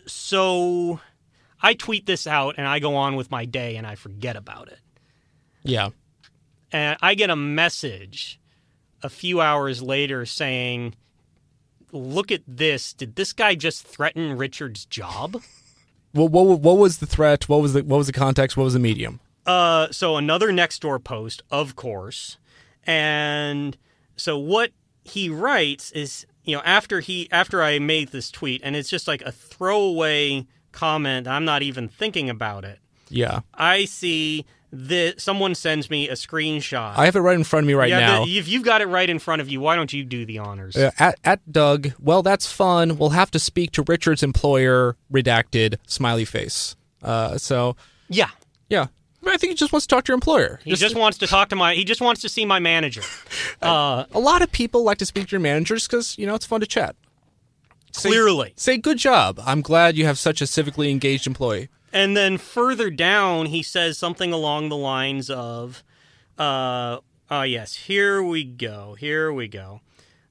so I tweet this out and I go on with my day and I forget about it. Yeah. And I get a message a few hours later saying, "Look at this! Did this guy just threaten Richard's job?" Well, what what was the threat? What was the what was the context? What was the medium? Uh, so another Nextdoor post, of course, and so what he writes is, you know, after he after I made this tweet, and it's just like a throwaway comment. I'm not even thinking about it. Yeah. I see that someone sends me a screenshot. I have it right in front of me right yeah, now. the- if you've got it right in front of you, why don't you do the honors? Uh, at, at Doug, well, that's fun. We'll have to speak to Richard's employer, redacted, smiley face. Uh, so, yeah. yeah. I think he just wants to talk to your employer. He just, wants to talk to my. He just wants to see my manager. Uh, a lot of people like to speak to your managers because, you know, it's fun to chat. Say- clearly. Say, good job. I'm glad you have such a civically engaged employee. And then further down, he says something along the lines of, uh, oh, yes, here we go. Here we go.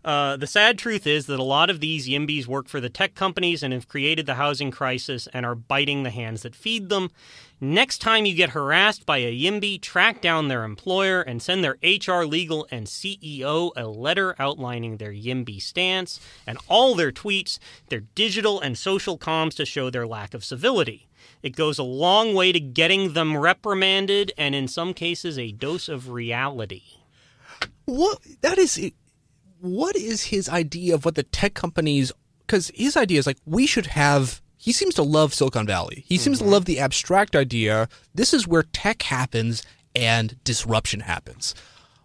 Uh, the sad truth is that a lot of these YIMBYs work for the tech companies and have created the housing crisis and are biting the hands that feed them. Next time you get harassed by a YIMBY, track down their employer and send their HR, legal, and CEO a letter outlining their YIMBY stance and all their tweets, their digital and social comms to show their lack of civility. It goes a long way to getting them reprimanded and, in some cases, a dose of reality. What that is what is his idea of what the tech companies because his idea is like we should have he seems to love silicon valley. He seems to mm-hmm. love the abstract idea. This is where tech happens and disruption happens.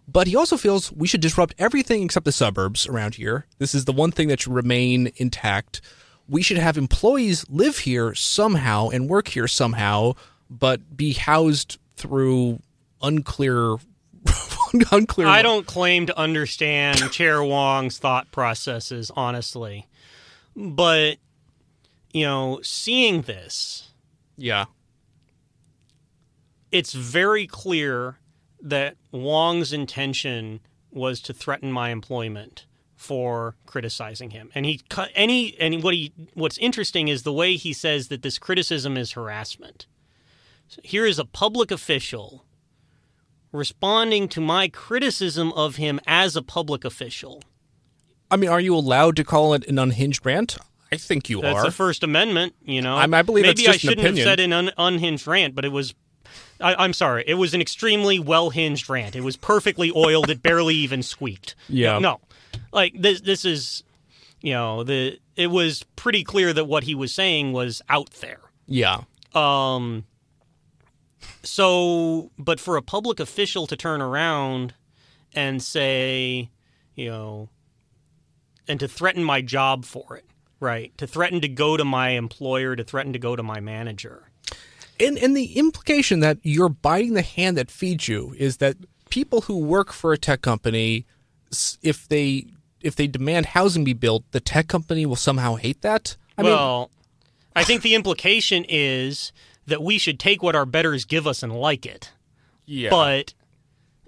But he also feels we should disrupt everything except the suburbs around here. This is the one thing that should remain intact we should have employees live here somehow and work here somehow but be housed through unclear unclear I don't claim to understand Chair Wang's thought processes, honestly. But, you know, seeing this, yeah it's very clear that Wang's intention was to threaten my employment for criticizing him. And he cut any and what he what's interesting is the way he says that this criticism is harassment. So here is a public official responding to my criticism of him as a public official. I mean, are you allowed to call it an unhinged rant? I think you That's are. the First Amendment, you know. I- I believe maybe that's I shouldn't have said an un- unhinged rant, but it was. I, I'm sorry. It was an extremely well hinged rant. It was perfectly oiled. it barely even squeaked. Yeah. No, like this. This is, you know, the. It was pretty clear that what he was saying was out there. yeah. Um. So, but for a public official to turn around and say, you know, and to threaten my job for it, right? To threaten to go to my employer, to threaten to go to my manager. And and the implication that you're biting the hand that feeds you is that people who work for a tech company, if they if they demand housing be built, the tech company will somehow hate that. I mean, well, I think the implication is that we should take what our betters give us and like it. yeah, But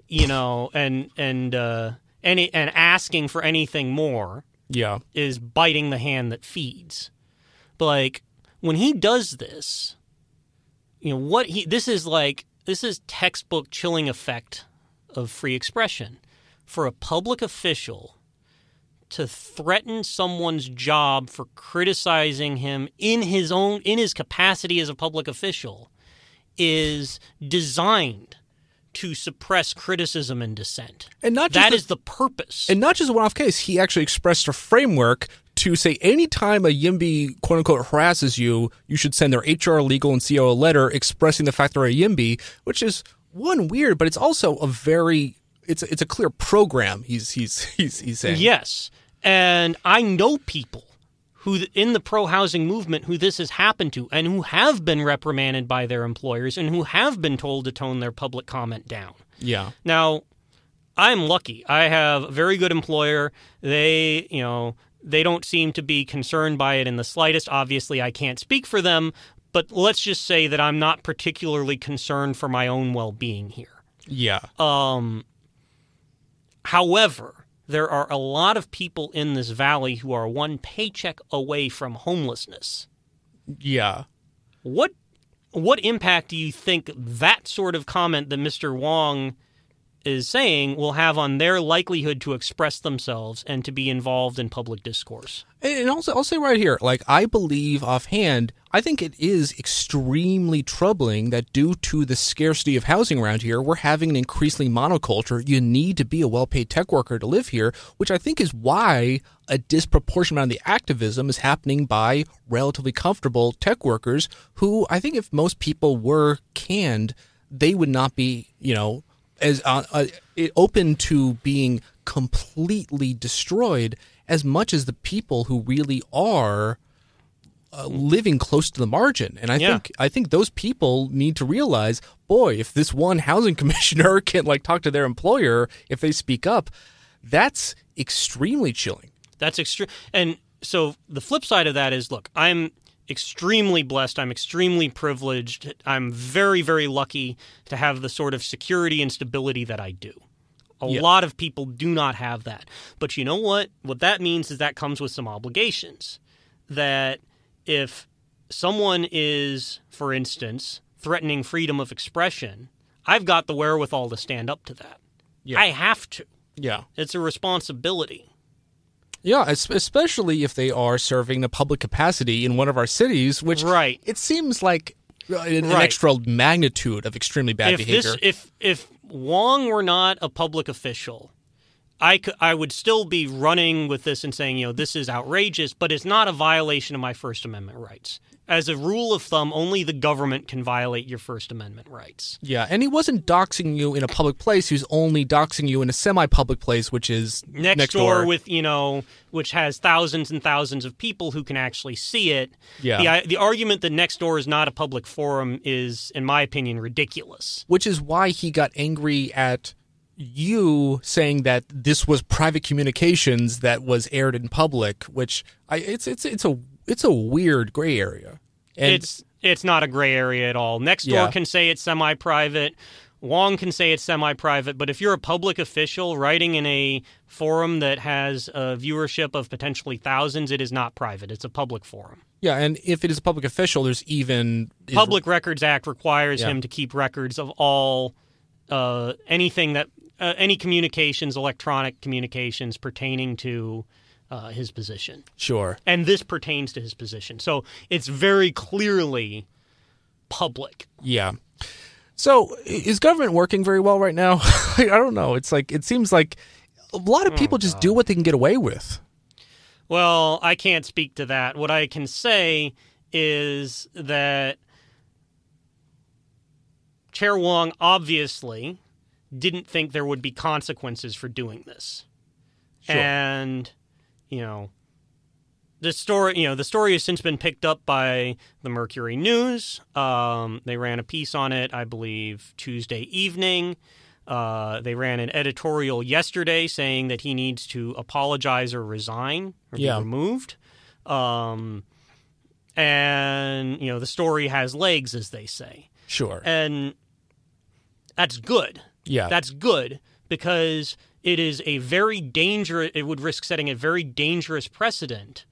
you know, and and uh any and asking for anything more yeah, is biting the hand that feeds. But like when he does this, you know what he this is like this is textbook chilling effect of free expression for a public official to threaten someone's job for criticizing him in his own in his capacity as a public official is designed to suppress criticism and dissent. and not just That the- is the purpose. And not just a one off case, he actually expressed a framework to say anytime a YIMBY quote unquote harasses you, you should send their HR, legal, and CO a letter expressing the fact they're a YIMBY, which is one weird, but it's also a very it's it's a clear program he's he's he's he's saying. Yes. And I know people who in the pro housing movement who this has happened to and who have been reprimanded by their employers and who have been told to tone their public comment down. Yeah. Now, I'm lucky. I have a very good employer. They, you know, they don't seem to be concerned by it in the slightest. Obviously, I can't speak for them, but let's just say that I'm not particularly concerned for my own well-being here. Yeah. Um, however, there are a lot of people in this valley who are one paycheck away from homelessness. Yeah. What what impact do you think that sort of comment that Mr. Wang is saying will have on their likelihood to express themselves and to be involved in public discourse? And also, I'll say right here, like I believe offhand, I think it is extremely troubling that due to the scarcity of housing around here, we're having an increasingly monoculture. You need to be a well-paid tech worker to live here, which I think is why a disproportionate amount of the activism is happening by relatively comfortable tech workers who I think if most people were canned, they would not be, you know, as uh, uh, open to being completely destroyed as much as the people who really are uh, living close to the margin. And I Yeah. think I think those people need to realize, boy, if this one housing commissioner can like talk to their employer if they speak up, that's extremely chilling. That's extreme. And so the flip side of that is look, I'm extremely blessed. I'm extremely privileged. I'm very, very lucky to have the sort of security and stability that I do. A Yeah. lot of people do not have that. But you know what? What that means is that comes with some obligations. That if someone is, for instance, threatening freedom of expression, I've got the wherewithal to stand up to that. Yeah. I have to. Yeah. It's a responsibility. Yeah, especially if they are serving a public capacity in one of our cities, which Right. it seems like uh, an, an Right. extra magnitude of extremely bad if behavior. this if if Wang were not a public official, I could, I would still be running with this and saying, you know, this is outrageous, but it's not a violation of my First Amendment rights. As a rule of thumb, only the government can violate your First Amendment rights. yeah, and he wasn't doxing you in a public place; he was only doxing you in a semi-public place, which is Next, door, with you know, which has thousands and thousands of people who can actually see it. Yeah. The the argument that Nextdoor is not a public forum is, in my opinion, ridiculous. which is why he got angry at you saying that this was private communications that was aired in public which I it's it's it's a it's a weird gray area and it's it's not a gray area at all. Next Yeah. door can say it's semi-private. Wang can say it's semi-private, but if you're a public official writing in a forum that has a viewership of potentially thousands, it is not private. It's a public forum. yeah and if it is a public official there's even is- Public Records Act requires Yeah. him to keep records of all uh, anything that uh, any communications, electronic communications pertaining to uh, his position, sure and this pertains to his position. So it's very clearly public. yeah so is government working very well right now i don't know it's like it seems like a lot of Oh, people just do what they can get away with Well, I can't speak to that. What I can say is that Chair Wang obviously didn't think there would be consequences for doing this. Sure. And, you know, the story, you know, the story has since been picked up by the Mercury News. Um, they ran a piece on it, I believe, Tuesday evening. Uh, they ran an editorial yesterday saying that he needs to apologize or resign or Yeah. be removed. Um, and you know the story has legs, as they say, sure and that's good. yeah That's good because it is a very dangerous. It would risk setting a very dangerous precedent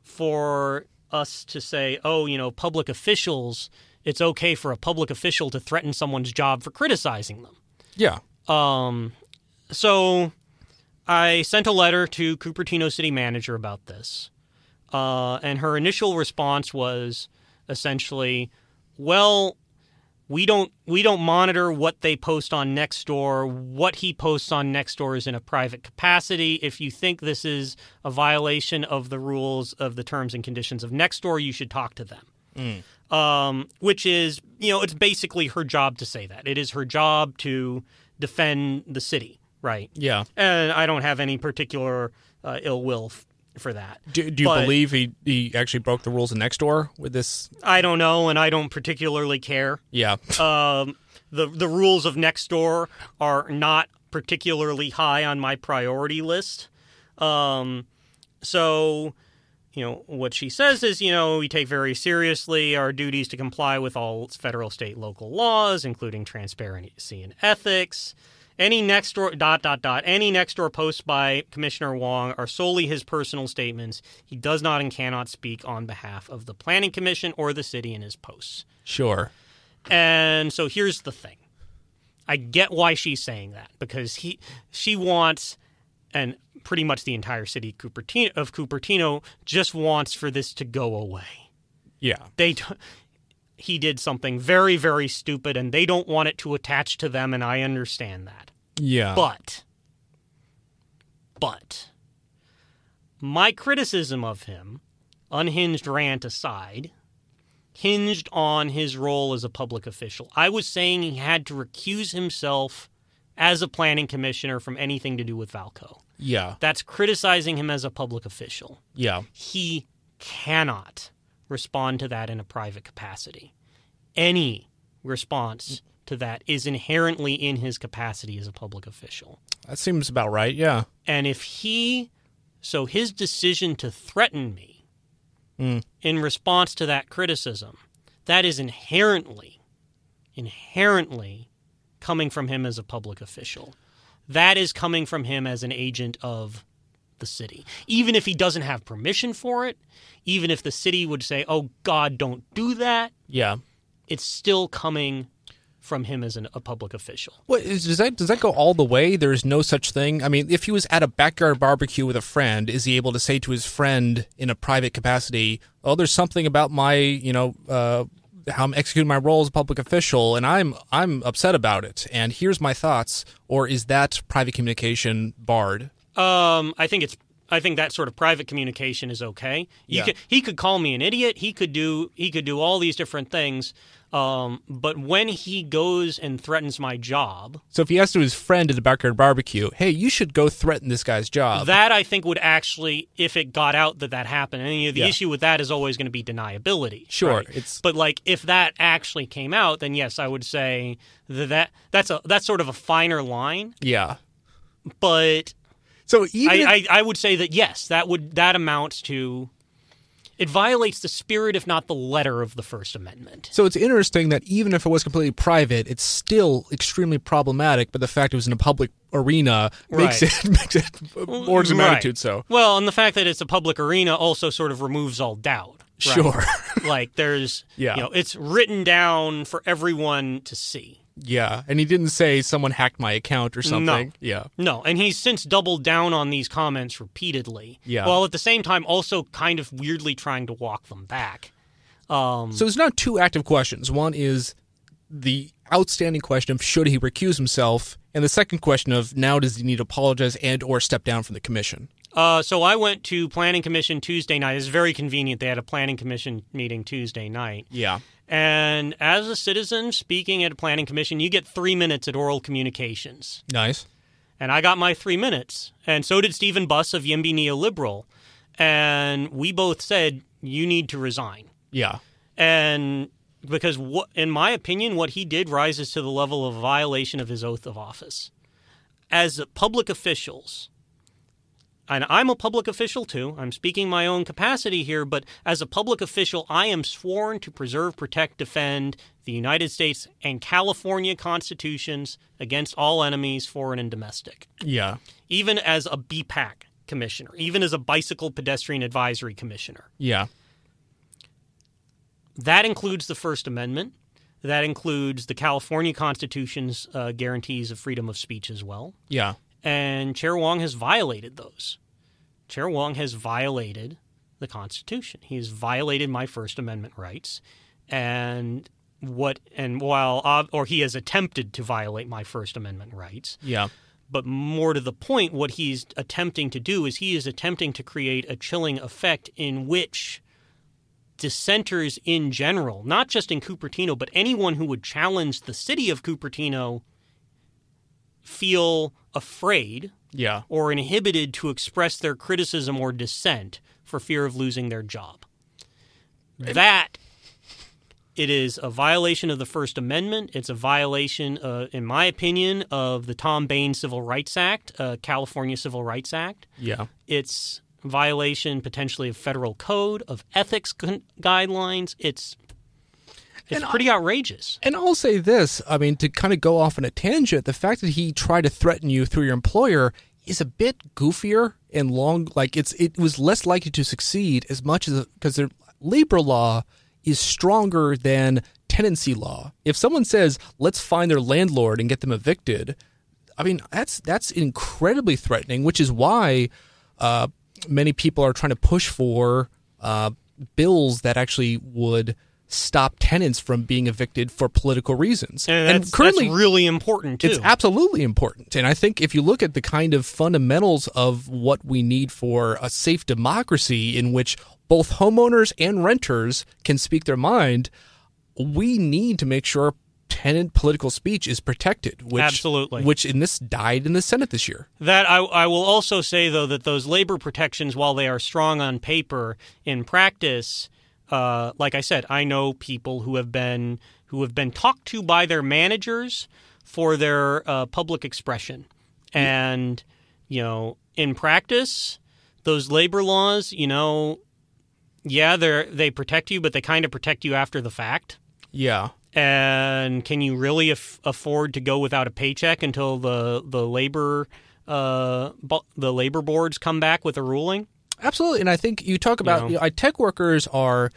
for us to say, oh, you know, public officials. It's okay for a public official to threaten someone's job for criticizing them. yeah Um, so I sent a letter to Cupertino city manager about this. Uh, and her initial response was essentially, well, we don't we don't monitor what they post on Nextdoor. What he posts on Nextdoor is in a private capacity. If you think this is a violation of the rules of the terms and conditions of Nextdoor, you should talk to them um, which is, you know, it's basically her job to say that. It is her job to defend the city, right? yeah And I don't have any particular uh, ill will f- for that. do, do you But- believe he, he actually broke the rules of Nextdoor with this I don't know, and I don't particularly care. yeah Um, the the rules of Nextdoor are not particularly high on my priority list. Um, so, you know, what she says is, you know, we take very seriously our duties to comply with all federal, state, local laws, including transparency and ethics. Any Nextdoor dot dot dot any Nextdoor posts by Commissioner Wang are solely his personal statements. He does not and cannot speak on behalf of the Planning Commission or the city in his posts. sure And so here's the thing. I get why she's saying that because he she wants and pretty much the entire city of Cupertino, of Cupertino just wants for this to go away. yeah They he did something very very stupid and they don't want it to attach to them and I understand that. yeah But but my criticism of him, unhinged rant aside, hinged on his role as a public official. I was saying he had to recuse himself as a planning commissioner from anything to do with Vallco. yeah That's criticizing him as a public official. yeah He cannot respond to that in a private capacity. Any response to that is inherently in his capacity as a public official. that seems about right yeah And if he, so his decision to threaten me Mm. in response to that criticism, that is inherently, inherently coming from him as a public official. that is coming from him as an agent of the city. Even if he doesn't have permission for it, even if the city would say, "Oh God, don't do that," Yeah. it's still coming from him as an, a public official. What is, does that does that go all the way? There's no such thing. I mean, if he was at a backyard barbecue with a friend, is he able to say to his friend in a private capacity, "Oh, there's something about my, you know, uh, how I'm executing my role as a public official, and I'm I'm upset about it, and here's my thoughts," or is that private communication barred? Um, I think it's. I think that sort of private communication is okay. You Yeah. could, he could call me an idiot. He could do. He could do all these different things. Um, but when he goes and threatens my job, So if he has to his friend at the backyard barbecue, "Hey, you should go threaten this guy's job," that I think would actually, if it got out that that happened, and you know, the Yeah. issue with that is always going to be deniability. Sure, right? it's- but like if that actually came out, then yes, I would say that, that that's a that's sort of a finer line. yeah. But So even I, if- I, I would say that yes, that would that amounts to it violates the spirit, if not the letter, of the First Amendment. So it's interesting that even if it was completely private, it's still extremely problematic. But the fact it was in a public arena makes Right. it makes it orders of Right. magnitude. So Well, and the fact that it's a public arena also sort of removes all doubt. right? sure, like there's Yeah. you know, it's written down for everyone to see. Yeah. And he didn't say someone hacked my account or something. No. Yeah, No, and he's since doubled down on these comments repeatedly. Yeah. While at the same time also kind of weirdly trying to walk them back. Um, So there's now two active questions. One is the outstanding question of should he recuse himself, and the second question of now does he need to apologize and or step down from the commission? Uh, so I went to Planning Commission Tuesday night. It's very convenient. They had a Planning Commission meeting Tuesday night. Yeah. And as a citizen speaking at a Planning Commission, you get three minutes at oral communications. Nice. And I got my three minutes. And so did Steven Buss of Yimby Neoliberal. And we both said, you need to resign. Yeah. And because, what, in my opinion, what he did rises to the level of violation of his oath of office. As public officials, and I'm a public official too. I'm speaking my own capacity here, but as a public official, I am sworn to preserve, protect, defend the United States and California constitutions against all enemies, foreign and domestic. Yeah. Even as a BPAC commissioner, even as a bicycle pedestrian advisory commissioner. Yeah. That includes the First Amendment. That includes the California Constitution's uh, guarantees of freedom of speech as well. Yeah. And Chair Wang has violated those. Chair Wang has violated the Constitution. He has violated my First Amendment rights, and what and while or he has attempted to violate my First Amendment rights. Yeah. But more to the point, what he's attempting to do is he is attempting to create a chilling effect in which dissenters in general, not just in Cupertino, but anyone who would challenge the city of Cupertino, feel afraid Yeah. or inhibited to express their criticism or dissent for fear of losing their job. That it is a violation of the First Amendment. It's a violation, uh, in my opinion, of the Tom Bane Civil Rights Act, uh, California Civil Rights Act. Yeah. It's violation potentially of federal code, of ethics gu- guidelines. It's it's And pretty outrageous. And I'll say this I mean, to kind of go off on a tangent, the fact that he tried to threaten you through your employer is a bit goofier and long. Like, it's it was less likely to succeed as much as because labor law is stronger than tenancy law. If someone says, let's find their landlord and get them evicted, I mean, that's that's incredibly threatening, which is why uh, many people are trying to push for uh, bills that actually would stop tenants from being evicted for political reasons. And that's, that's really important too. It's absolutely important. And I think if you look at the kind of fundamentals of what we need for a safe democracy in which both homeowners and renters can speak their mind, we need to make sure tenant political speech is protected, which Absolutely. which in this died in the Senate this year. That I, I will also say though that those labor protections, while they are strong on paper, in practice, uh, like I said, I know people who have been who have been talked to by their managers for their uh, public expression, and you know, in practice, those labor laws, you know, yeah, they they protect you, but they kind of protect you after the fact. Yeah. And can you really af- afford to go without a paycheck until the the labor uh, bu- the labor boards come back with a ruling? Absolutely, and I think you talk about know. you know, tech workers are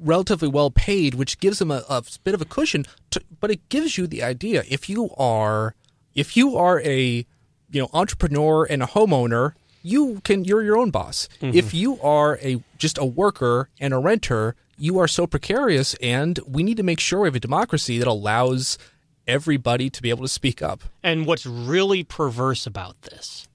relatively well paid, which gives them a, a bit of a cushion. To, but it gives you the idea if you are if you are a you know entrepreneur and a homeowner, you can you're your own boss. Mm-hmm. If you are a just a worker and a renter, you are so precarious, and we need to make sure we have a democracy that allows everybody to be able to speak up. And what's really perverse about this,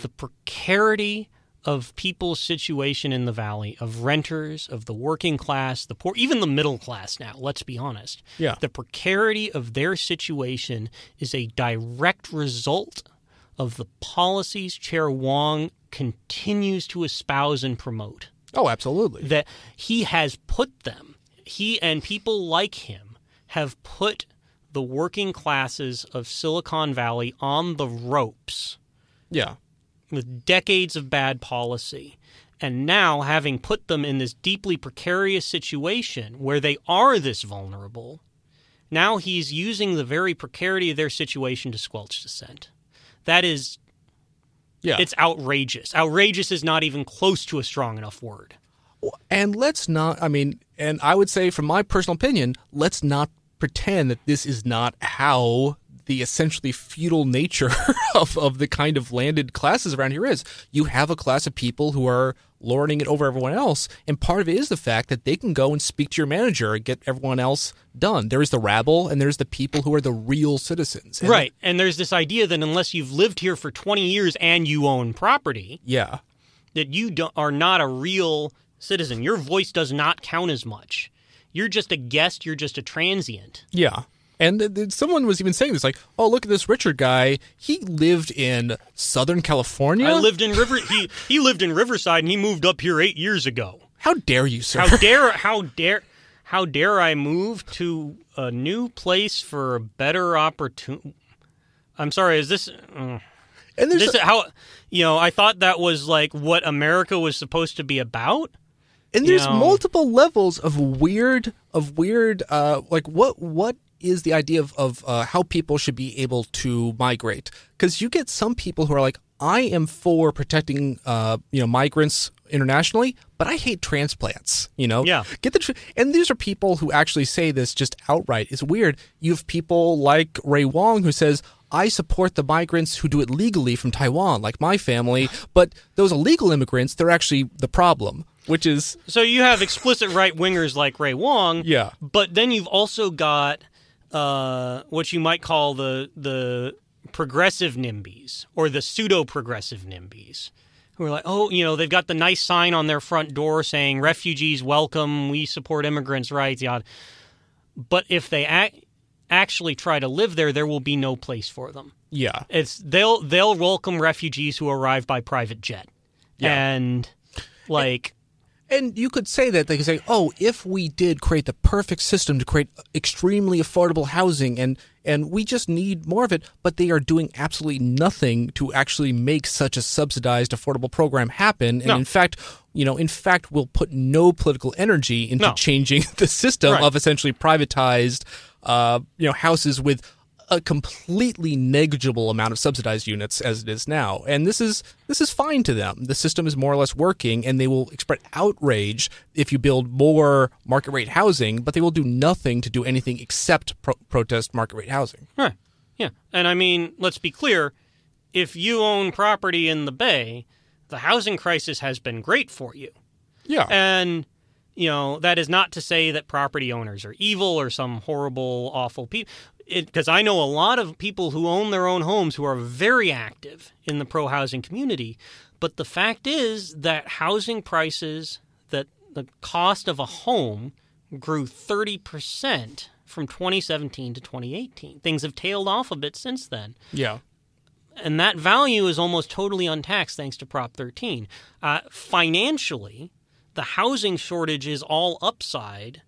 the precarity of people's situation in the valley, of renters, of the working class, the poor, even the middle class now, let's be honest. Yeah. The precarity of their situation is a direct result of the policies Chair Wang continues to espouse and promote Oh, absolutely. that he has put them, he and people like him have put the working classes of Silicon Valley on the ropes Yeah. With decades of bad policy. And now, having put them in this deeply precarious situation where they are this vulnerable, now he's using the very precarity of their situation to squelch dissent. That is, Yeah. it's outrageous. Outrageous is not even close to a strong enough word. And let's not, I mean, and I would say, from my personal opinion, let's not pretend that this is not how the essentially feudal nature of, of the kind of landed classes around here is. You have a class of people who are lording it over everyone else, and part of it is the fact that they can go and speak to your manager and get everyone else done. There is the rabble, and there's the people who are the real citizens. And- Right. And there's this idea that unless you've lived here for 20 years and you own property, Yeah. that you are not a real citizen. Your voice does not count as much. You're just a guest, you're just a transient. Yeah. And th- th- someone was even saying this, like, "Oh, look at this Richard guy. He lived in Southern California. I lived in River he he lived in Riverside and he moved up here 8 years ago. How dare you, sir? How dare how dare how dare I move to a new place for a better opportunity? I'm sorry, is this uh, and there's this how you know, I thought that was like what America was supposed to be about. and there's know- multiple levels of weird of weird uh like what what is the idea of of uh, how people should be able to migrate because you get some people who are like I am for protecting uh you know migrants internationally but I hate transplants you know Yeah. get the tr- and these are people who actually say this just outright it's weird you have people like Ray Wang who says I support the migrants who do it legally from Taiwan like my family but those illegal immigrants they're actually the problem which is So you have explicit right wingers like Ray Wang, Yeah. but then you've also got uh, what you might call the the progressive NIMBYs or the pseudo progressive NIMBYs, who are like, oh, you know, they've got the nice sign on their front door saying "refugees welcome," "we support immigrants' rights," yada. But if they ac- actually try to live there, there will be no place for them. yeah It's they'll they'll welcome refugees who arrive by private jet, Yeah. and like. And you could say that they could say, "Oh, if we did create the perfect system to create extremely affordable housing, and and we just need more of it," but they are doing absolutely nothing to actually make such a subsidized affordable program happen. And No. in fact, you know, in fact, will put no political energy into No. changing the system Right. of essentially privatized, uh, you know, houses with a completely negligible amount of subsidized units as it is now. And this is this is fine to them. The system is more or less working and they will express outrage if you build more market rate housing, but they will do nothing to do anything except pro- protest market rate housing. Right. Yeah. And I mean, let's be clear if you own property in the Bay, the housing crisis has been great for you. Yeah. And, you know, that is not to say that property owners are evil or some horrible, awful people. Because I know a lot of people who own their own homes who are very active in the pro housing community. But the fact is that housing prices, that the cost of a home grew 30% from 2017 to 2018. Things have tailed off a bit since then yeah. and that value is almost totally untaxed thanks to Prop 13. Uh, financially, the housing shortage is all upside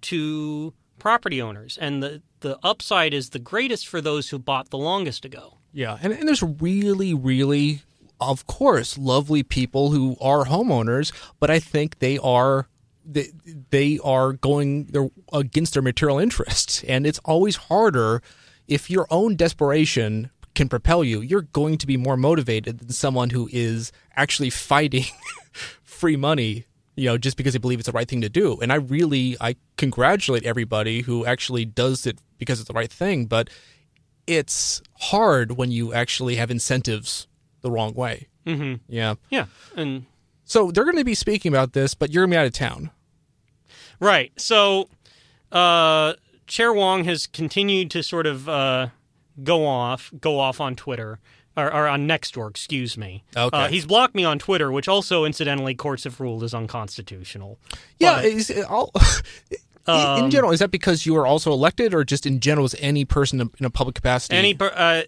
to property owners, and the, the upside is the greatest for those who bought the longest ago. Yeah, and, and there's really, really, of course, lovely people who are homeowners, but I think they are they, they are going they're against their material interests, and it's always harder if your own desperation can propel you. You're going to be more motivated than someone who is actually fighting free money you know, just because they believe it's the right thing to do. And I really, I congratulate everybody who actually does it because it's the right thing. But it's hard when you actually have incentives the wrong way. Mm-hmm. Yeah. Yeah. And So they're going to be speaking about this, but you're going to be out of town. right. So uh, Chair Wang has continued to sort of uh, go off, go off on Twitter. Or, or on Nextdoor, excuse me. Okay. Uh, he's blocked me on Twitter, which also, incidentally, courts have ruled is unconstitutional. Yeah. But- All, in- Um, general, is that because you are also elected, or just in general, is any person in a public capacity? Any, per- uh,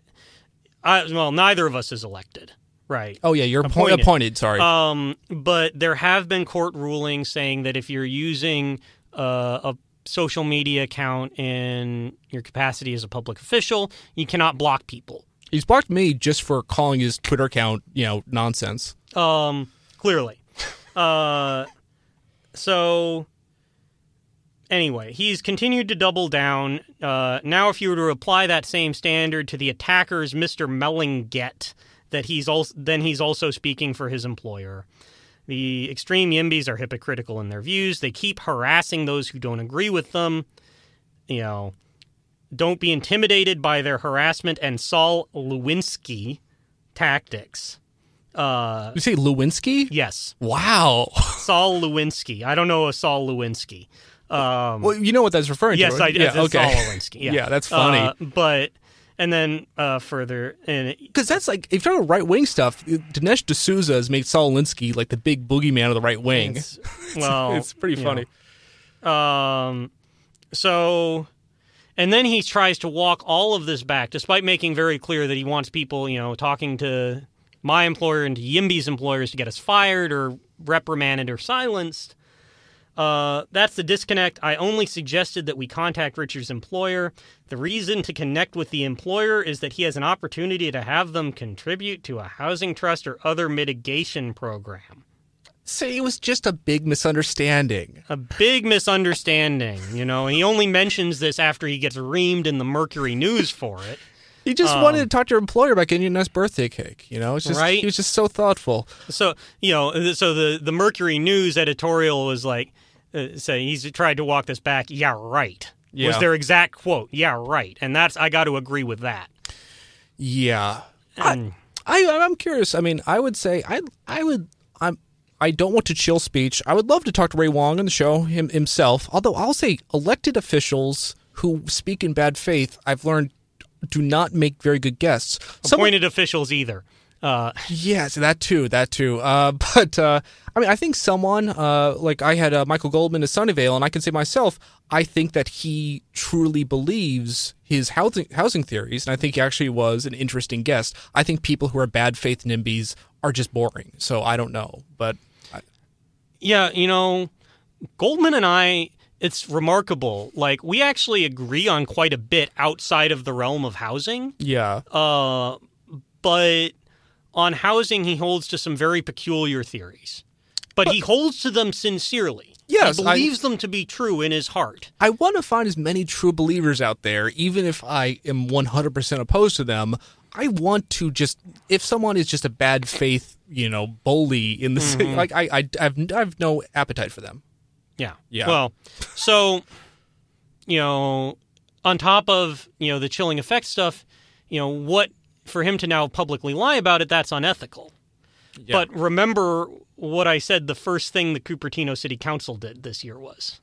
I, well, neither of us is elected, right? Oh yeah, you're appointed. Appointed. appointed sorry. Um, but there have been court rulings saying that if you're using uh, a social media account in your capacity as a public official, you cannot block people. He's blocked me just for calling his Twitter account, you know, nonsense. Um, clearly. Uh, so anyway, he's continued to double down. Uh, now, if you were to apply that same standard to the attacker's Mr. Mehlinger, that he's also then he's also speaking for his employer. The extreme Yimbys are hypocritical in their views. They keep harassing those who don't agree with them. You know, don't be intimidated by their harassment and Saul Lewinsky tactics. Uh, You say Lewinsky? yes, Wow. Saul Lewinsky. I don't know a Saul Lewinsky. Um, Well, you know what that's referring yes, to. I right? did. Yeah, It's okay. Saul Lewinsky. Yeah, Yeah, that's funny. Uh, but and then uh, further, and Because that's like, if you're talking right wing stuff, Dinesh D'Souza has made Saul Alinsky like the big boogeyman of the right wing. it's, well, it's pretty funny. know. Um, so, and then he tries to walk all of this back, despite making very clear that he wants people, you know, talking to my employer and to Yimby's employers to get us fired or reprimanded or silenced. Uh, that's the disconnect. I only suggested that we contact Richard's employer. The reason to connect with the employer is that he has an opportunity to have them contribute to a housing trust or other mitigation program. Say it was just a big misunderstanding. a big misunderstanding, you know, and he only mentions this after he gets reamed in the Mercury News for it. He just Um, wanted to talk to your employer about getting you a nice birthday cake. You know, it's just Right. he was just so thoughtful. So, you know, so the the Mercury News editorial was like uh, say he's tried to walk this back. Yeah, right. Yeah. Was their exact quote. Yeah, right. And that's I got to agree with that. Yeah, And I I'm curious. I mean, I would say I I would I'm I don't want to chill speech. I would love to talk to Ray Wang on the show him, himself. Although I'll say elected officials who speak in bad faith, I've learned do not make very good guests. Someone- appointed officials either. Uh, Yes, that too, that too. Uh, but uh, I mean, I think someone uh, like I had uh, Michael Goldman at Sunnyvale, and I can say myself, I think that he truly believes his housing housing theories, and I think he actually was an interesting guest. I think people who are bad faith NIMBYs are just boring, so I don't know. But Yeah, you know, Goldman and I, it's remarkable. Like, we actually agree on quite a bit outside of the realm of housing. yeah, Uh, but on housing, he holds to some very peculiar theories. But, he holds to them sincerely. Yes, he I- believes them to be true in his heart. I want to find as many true believers out there, even if I am 100% opposed to them. I want to just, if someone is just a bad faith, you know, bully in the city, mm-hmm. like I, I, I've, I have no appetite for them. Yeah. Yeah. Well, so, you know, on top of, you know, the chilling effect stuff, you know, what, for him to now publicly lie about it, that's unethical. Yeah. But remember what I said the first thing the Cupertino City Council did this year was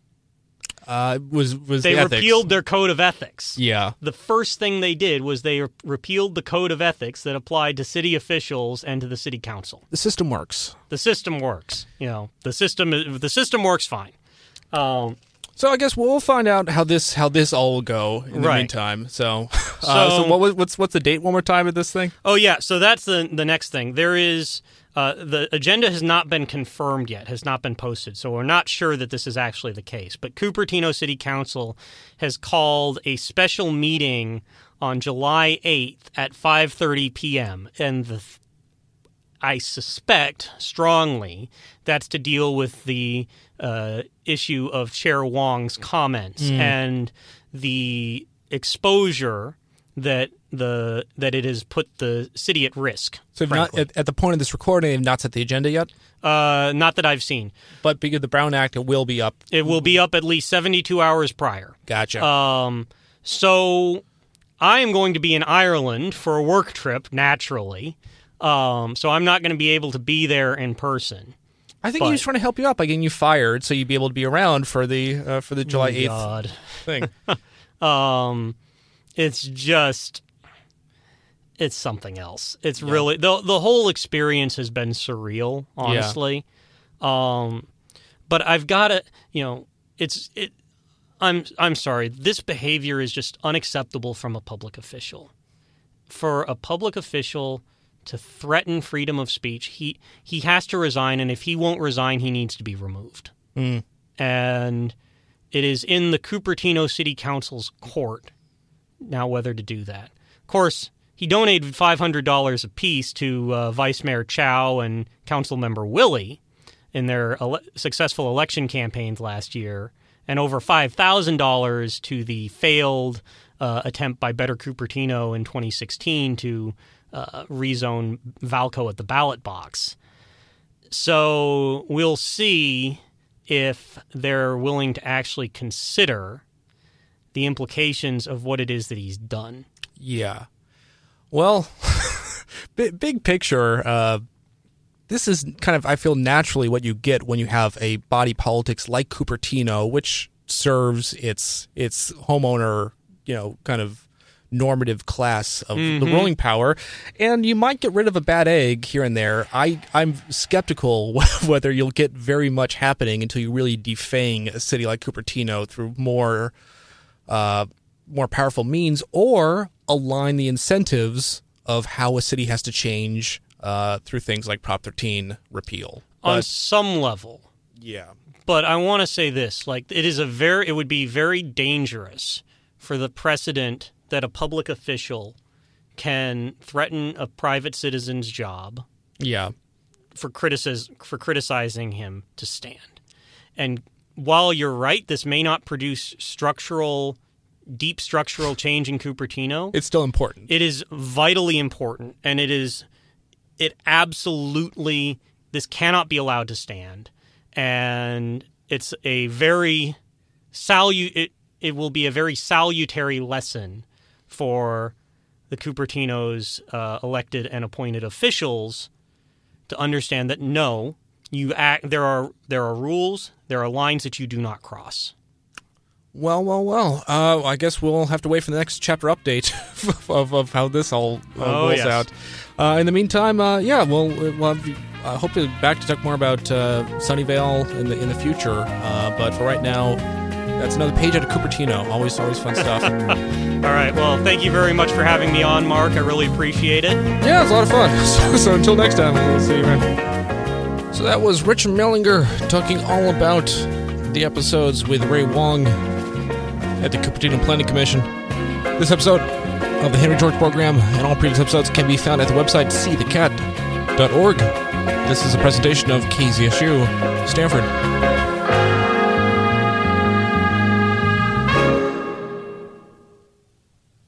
Uh, was was they the repealed their code of ethics. Yeah, The first thing they did was they re- repealed the code of ethics that applied to city officials and to the city council. the system works. The system works. You know, the system the system works fine. Um, So I guess we'll find out how this how this all will go in the Right. meantime. So, uh, so So- what was what's what's the date one more time of this thing? Oh yeah, so that's the the next thing. There is uh, the agenda has not been confirmed yet, has not been posted, so we're not sure that this is actually the case. But Cupertino City Council has called a special meeting on July eighth at five thirty p.m. and the I suspect strongly that's to deal with the uh, issue of Chair Wang's comments and the exposure that the that it has put the city at risk. So not, at, at the point of this recording, they've not set the agenda yet. uh, not that I've seen. But because of the Brown Act, it will be up. It will be up at least seventy two hours prior. Gotcha. Um, so I am going to be in Ireland for a work trip, naturally. Um, so I'm not going to be able to be there in person. I think but- he was trying to help you out by getting you fired, so you'd be able to be around for the uh, for the July eighth thing. Um, it's just, it's something else. It's really the the whole experience has been surreal, honestly. Um, but I've got to, you know, it's it. I'm I'm sorry. This behavior is just unacceptable from a public official. For a public official to threaten freedom of speech, he he has to resign, and if he won't resign, he needs to be removed. And it is in the Cupertino City Council's court now whether to do that. Of course, he donated $500 apiece to uh, Vice Mayor Chao and Council Member Willey in their ele- successful election campaigns last year, and over $5,000 to the failed uh, attempt by Better Cupertino in 2016 to uh, rezone Vallco at the ballot box. So we'll see if they're willing to actually consider the implications of what it is that he's done. Yeah. Well, big, picture, uh, this is kind of, I feel, naturally what you get when you have a body politics like Cupertino, which serves its its homeowner, you know, kind of normative class of the ruling power, and you might get rid of a bad egg here and there. I I'm skeptical whether you'll get very much happening until you really defang a city like Cupertino through more uh, more powerful means or align the incentives of how a city has to change uh, through things like Prop 13 repeal. on some level. yeah, But I want to say this: like, it is a very, it would be very dangerous for the precedent that a public official can threaten a private citizen's job yeah, for criticis- for criticizing him to stand. And while you're right, this may not produce structural, deep structural change in Cupertino. it's still important. It is vitally important, and it is it absolutely this cannot be allowed to stand, and it's a very salu it it will be a very salutary lesson for the Cupertinos uh, elected and appointed officials to understand that no, you act there are there are rules, there are lines that you do not cross. Well, well, well. Uh, I guess we'll have to wait for the next chapter update of, of how this all uh, Oh, rolls yes. out. Uh, in the meantime, uh, yeah, well, we'll have, I hope to be back to talk more about uh, Sunnyvale in the in the future. Uh, but for right now, that's another page out of Cupertino. Always, always fun stuff. All right, well, thank you very much for having me on, Mark. I really appreciate it. Yeah, it's a lot of fun. So, so until next time, we'll see you around. So that was Richard Mehlinger talking all about the episodes with Ray Wang at the Cupertino Planning Commission. This episode of the Henry George program and all previous episodes can be found at the website seethecat.org. This is a presentation of KZSU Stanford.